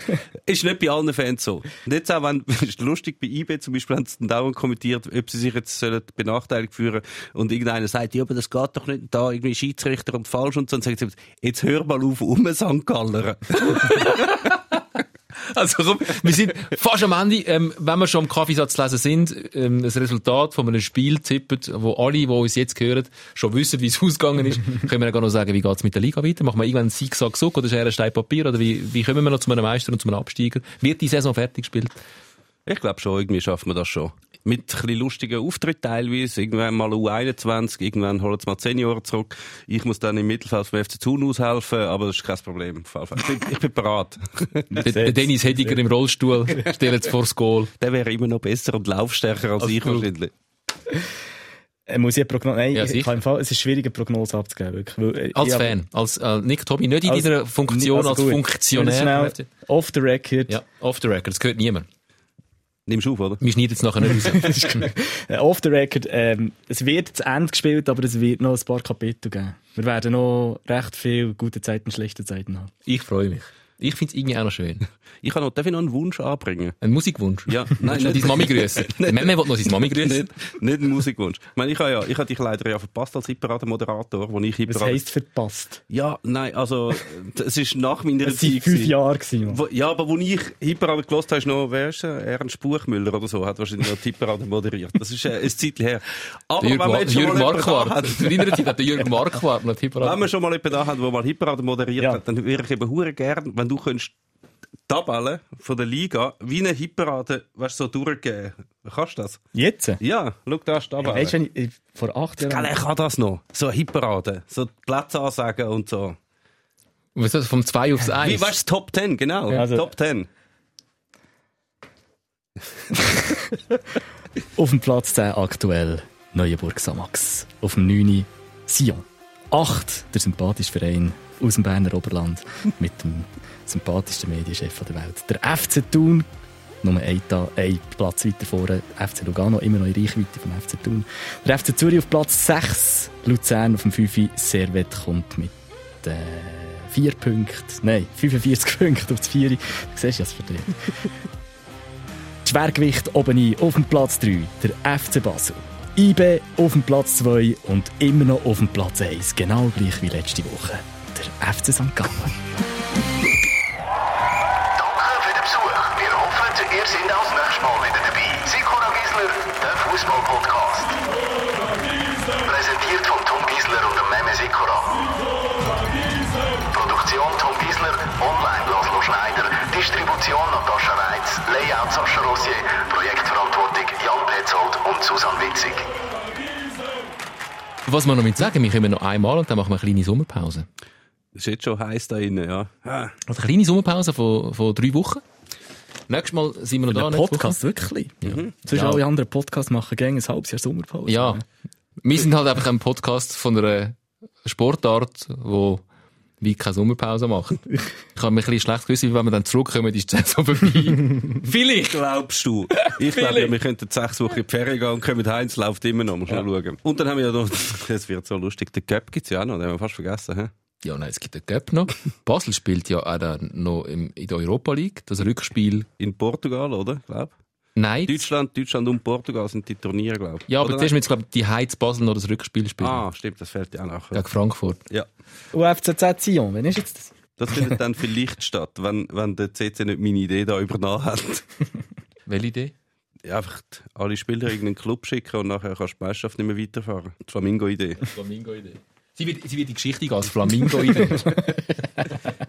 Ja. Ist nicht bei allen Fans so. Und jetzt auch, wenn, ist lustig, bei eBay zum Beispiel haben sie dann dauernd kommentiert, ob sie sich jetzt benachteiligt fühlen und irgendeiner sagt, ja, aber das geht doch nicht, da irgendwie Schiedsrichter und falsch und so. Und dann sagen sie, jetzt hör mal auf, um St. Galler. Also komm, wir sind fast am Ende. Ähm, wenn wir schon am Kaffeesatz lesen sind, ähm, das Resultat von einem Spiel tippen, wo alle, die uns jetzt hören, schon wissen, wie es ausgegangen ist, können wir gar noch sagen, wie geht's mit der Liga weiter? Machen wir irgendwann einen so oder Schere, Stein, Papier? Oder wie, wie kommen wir noch zu einem Meister und zu einem Absteiger? Wird die Saison fertig gespielt? Ich glaube schon, irgendwie schaffen wir das schon mit ein bisschen lustigen Auftritt teilweise. Irgendwann mal U21, irgendwann holen sie mal 10 Jahre zurück. Ich muss dann im Mittelfeld vom FC Thun aushelfen, aber das ist kein Problem. Ich bin, ich bin bereit. der, Dennis Hediger im Rollstuhl steht jetzt vor das Goal. Der wäre immer noch besser und laufstärker als, als ich wahrscheinlich. Muss ich Prognose, nein, ja, ich kann Fall, es ist schwierig, eine Prognose abzugeben, wirklich. Weil, äh, als Fan, als, äh, Nick Tobi, nicht in als, deiner Funktion also als Funktionär. Off the record. Ja, off the record, das gehört niemand. Nimmst du auf, oder? Wir schneiden es nachher nicht raus. Off the record, ähm, es wird zu Ende gespielt, aber es wird noch ein paar Kapitel geben. Wir werden noch recht viel gute Zeiten, schlechte Zeiten haben. Ich freue mich. Ich finde es irgendwie auch noch schön. Ich kann noch, darf ich noch einen Wunsch anbringen? Ein Musikwunsch? Ja, Nein, noch deine Mami grüßen. Memme will noch seine Mami grüßen. Nicht, nicht ein Musikwunsch. Ich meine, ich habe ja, ich habe dich leider ja verpasst als Hitparade-Moderator, wo ich Was Hitparade... heisst verpasst? Ja, nein, also, es ist nach meiner Es waren Zeit fünf. Jahre. Gewesen, Mann. Wo, ja, aber wo ich Hitparade gelost habe, ist noch, wer ist er? Ernst Buchmüller oder so, hat wahrscheinlich noch die moderiert. Das ist äh, ein Zeitchen her. Aber Jürg, wenn man jetzt schon Jürg mal Marquardt. hat, Zu deiner Zeit hat der Jürg Marquardt noch die wenn man schon mal jemanden da hat, der mal Hitparade moderiert Ja. hat, dann wäre ich eben hure gern, wenn du könntest Tabellen von der Liga wie eine Hitparade, weißt du, so durchgeben. Kannst du das? Jetzt? Ja, schau da ist die Tabelle. Weißt du, ich- ich- vor acht Gell, Jahren... ich kann das noch. So eine Hitparade. So die Plätze ansagen und so. Was ist das? Vom 2 aufs 1. Wie, weißt du, Top 10, genau. Also- Top 10. Auf dem Platz 10 aktuell Neuenburg Samax. Auf dem 9 Sion. 8 der sympathische Verein aus dem Berner Oberland mit dem sympathischsten Medienchef der Welt. Der FC Thun, nur ein, ein Platz weiter vorne. FC Lugano immer noch in Reichweite vom FC Thun. Der FC Zürich auf Platz 6. Luzern auf dem 5. Servet kommt mit äh, 4 Punkten. Nein, 45 Punkte auf das 4. Du siehst ja, es verdreht. Schwergewicht oben ein, auf dem Platz 3, der FC Basel. IB auf dem Platz 2 und immer noch auf dem Platz 1, genau gleich wie letzte Woche, der FC St. Gallen. seid auch das nächste Mal wieder dabei. Sikora Gisler, der Fußball-Podcast. Präsentiert von Tom Gisler und dem Meme Sikora. Produktion Tom Gisler, online Laszlo Schneider, Distribution Natascha Reitz, Layout Sascha Rossier, Projektverantwortung Jan Petzold und Susanne Witzig. Was wir noch mit sagen, wir kommen noch einmal und dann machen wir eine kleine Sommerpause. Das ist jetzt schon heiß da innen, ja. Ah. Also eine kleine Sommerpause von, von drei Wochen. Nächstes Mal sind wir noch da. Der nächste Podcast, wirklich? Woche. Zwischen Ja. alle anderen Podcasts machen gerne ein halbes Jahr Sommerpause. Ja. Wir sind halt einfach ein Podcast von einer Sportart, wo wie keine Sommerpause macht. Ich habe mich ein bisschen schlecht gewusst, wie wenn wir dann zurückkommen, ist die Saison vorbei. Vielleicht. Glaubst du? Ich glaube, ja, wir könnten sechs Wochen in die Ferien gehen und kommen heim, es läuft immer noch, muss ja. schauen. Und dann haben wir ja noch, es wird so lustig, den Cup gibt's ja auch noch, den haben wir fast vergessen, hä? Ja, nein, es gibt den Cup noch. Basel spielt ja auch dann noch im, in der Europa League. Das Rückspiel. In Portugal, oder? Glaub. Nein. Deutschland, Deutschland und Portugal sind die Turniere, glaube ich. Ja, aber zuerst müssen, glaube ich, die Heiz Basel noch das Rückspiel spielen. Ah, stimmt, das fällt ja auch noch. Gegen Frankfurt. Ja. UFCZ Sion, wann ist jetzt das? Das findet dann vielleicht statt, wenn, wenn der CC nicht meine Idee da übernommen hat. Welche Idee? Ja, einfach alle Spieler in irgendeinen Club schicken und nachher kannst du die Meisterschaft nicht mehr weiterfahren. Die Flamingo-Idee. Flamingo-Idee. Sie wird, sie wird die Geschichte gehen als Flamingo-Idee.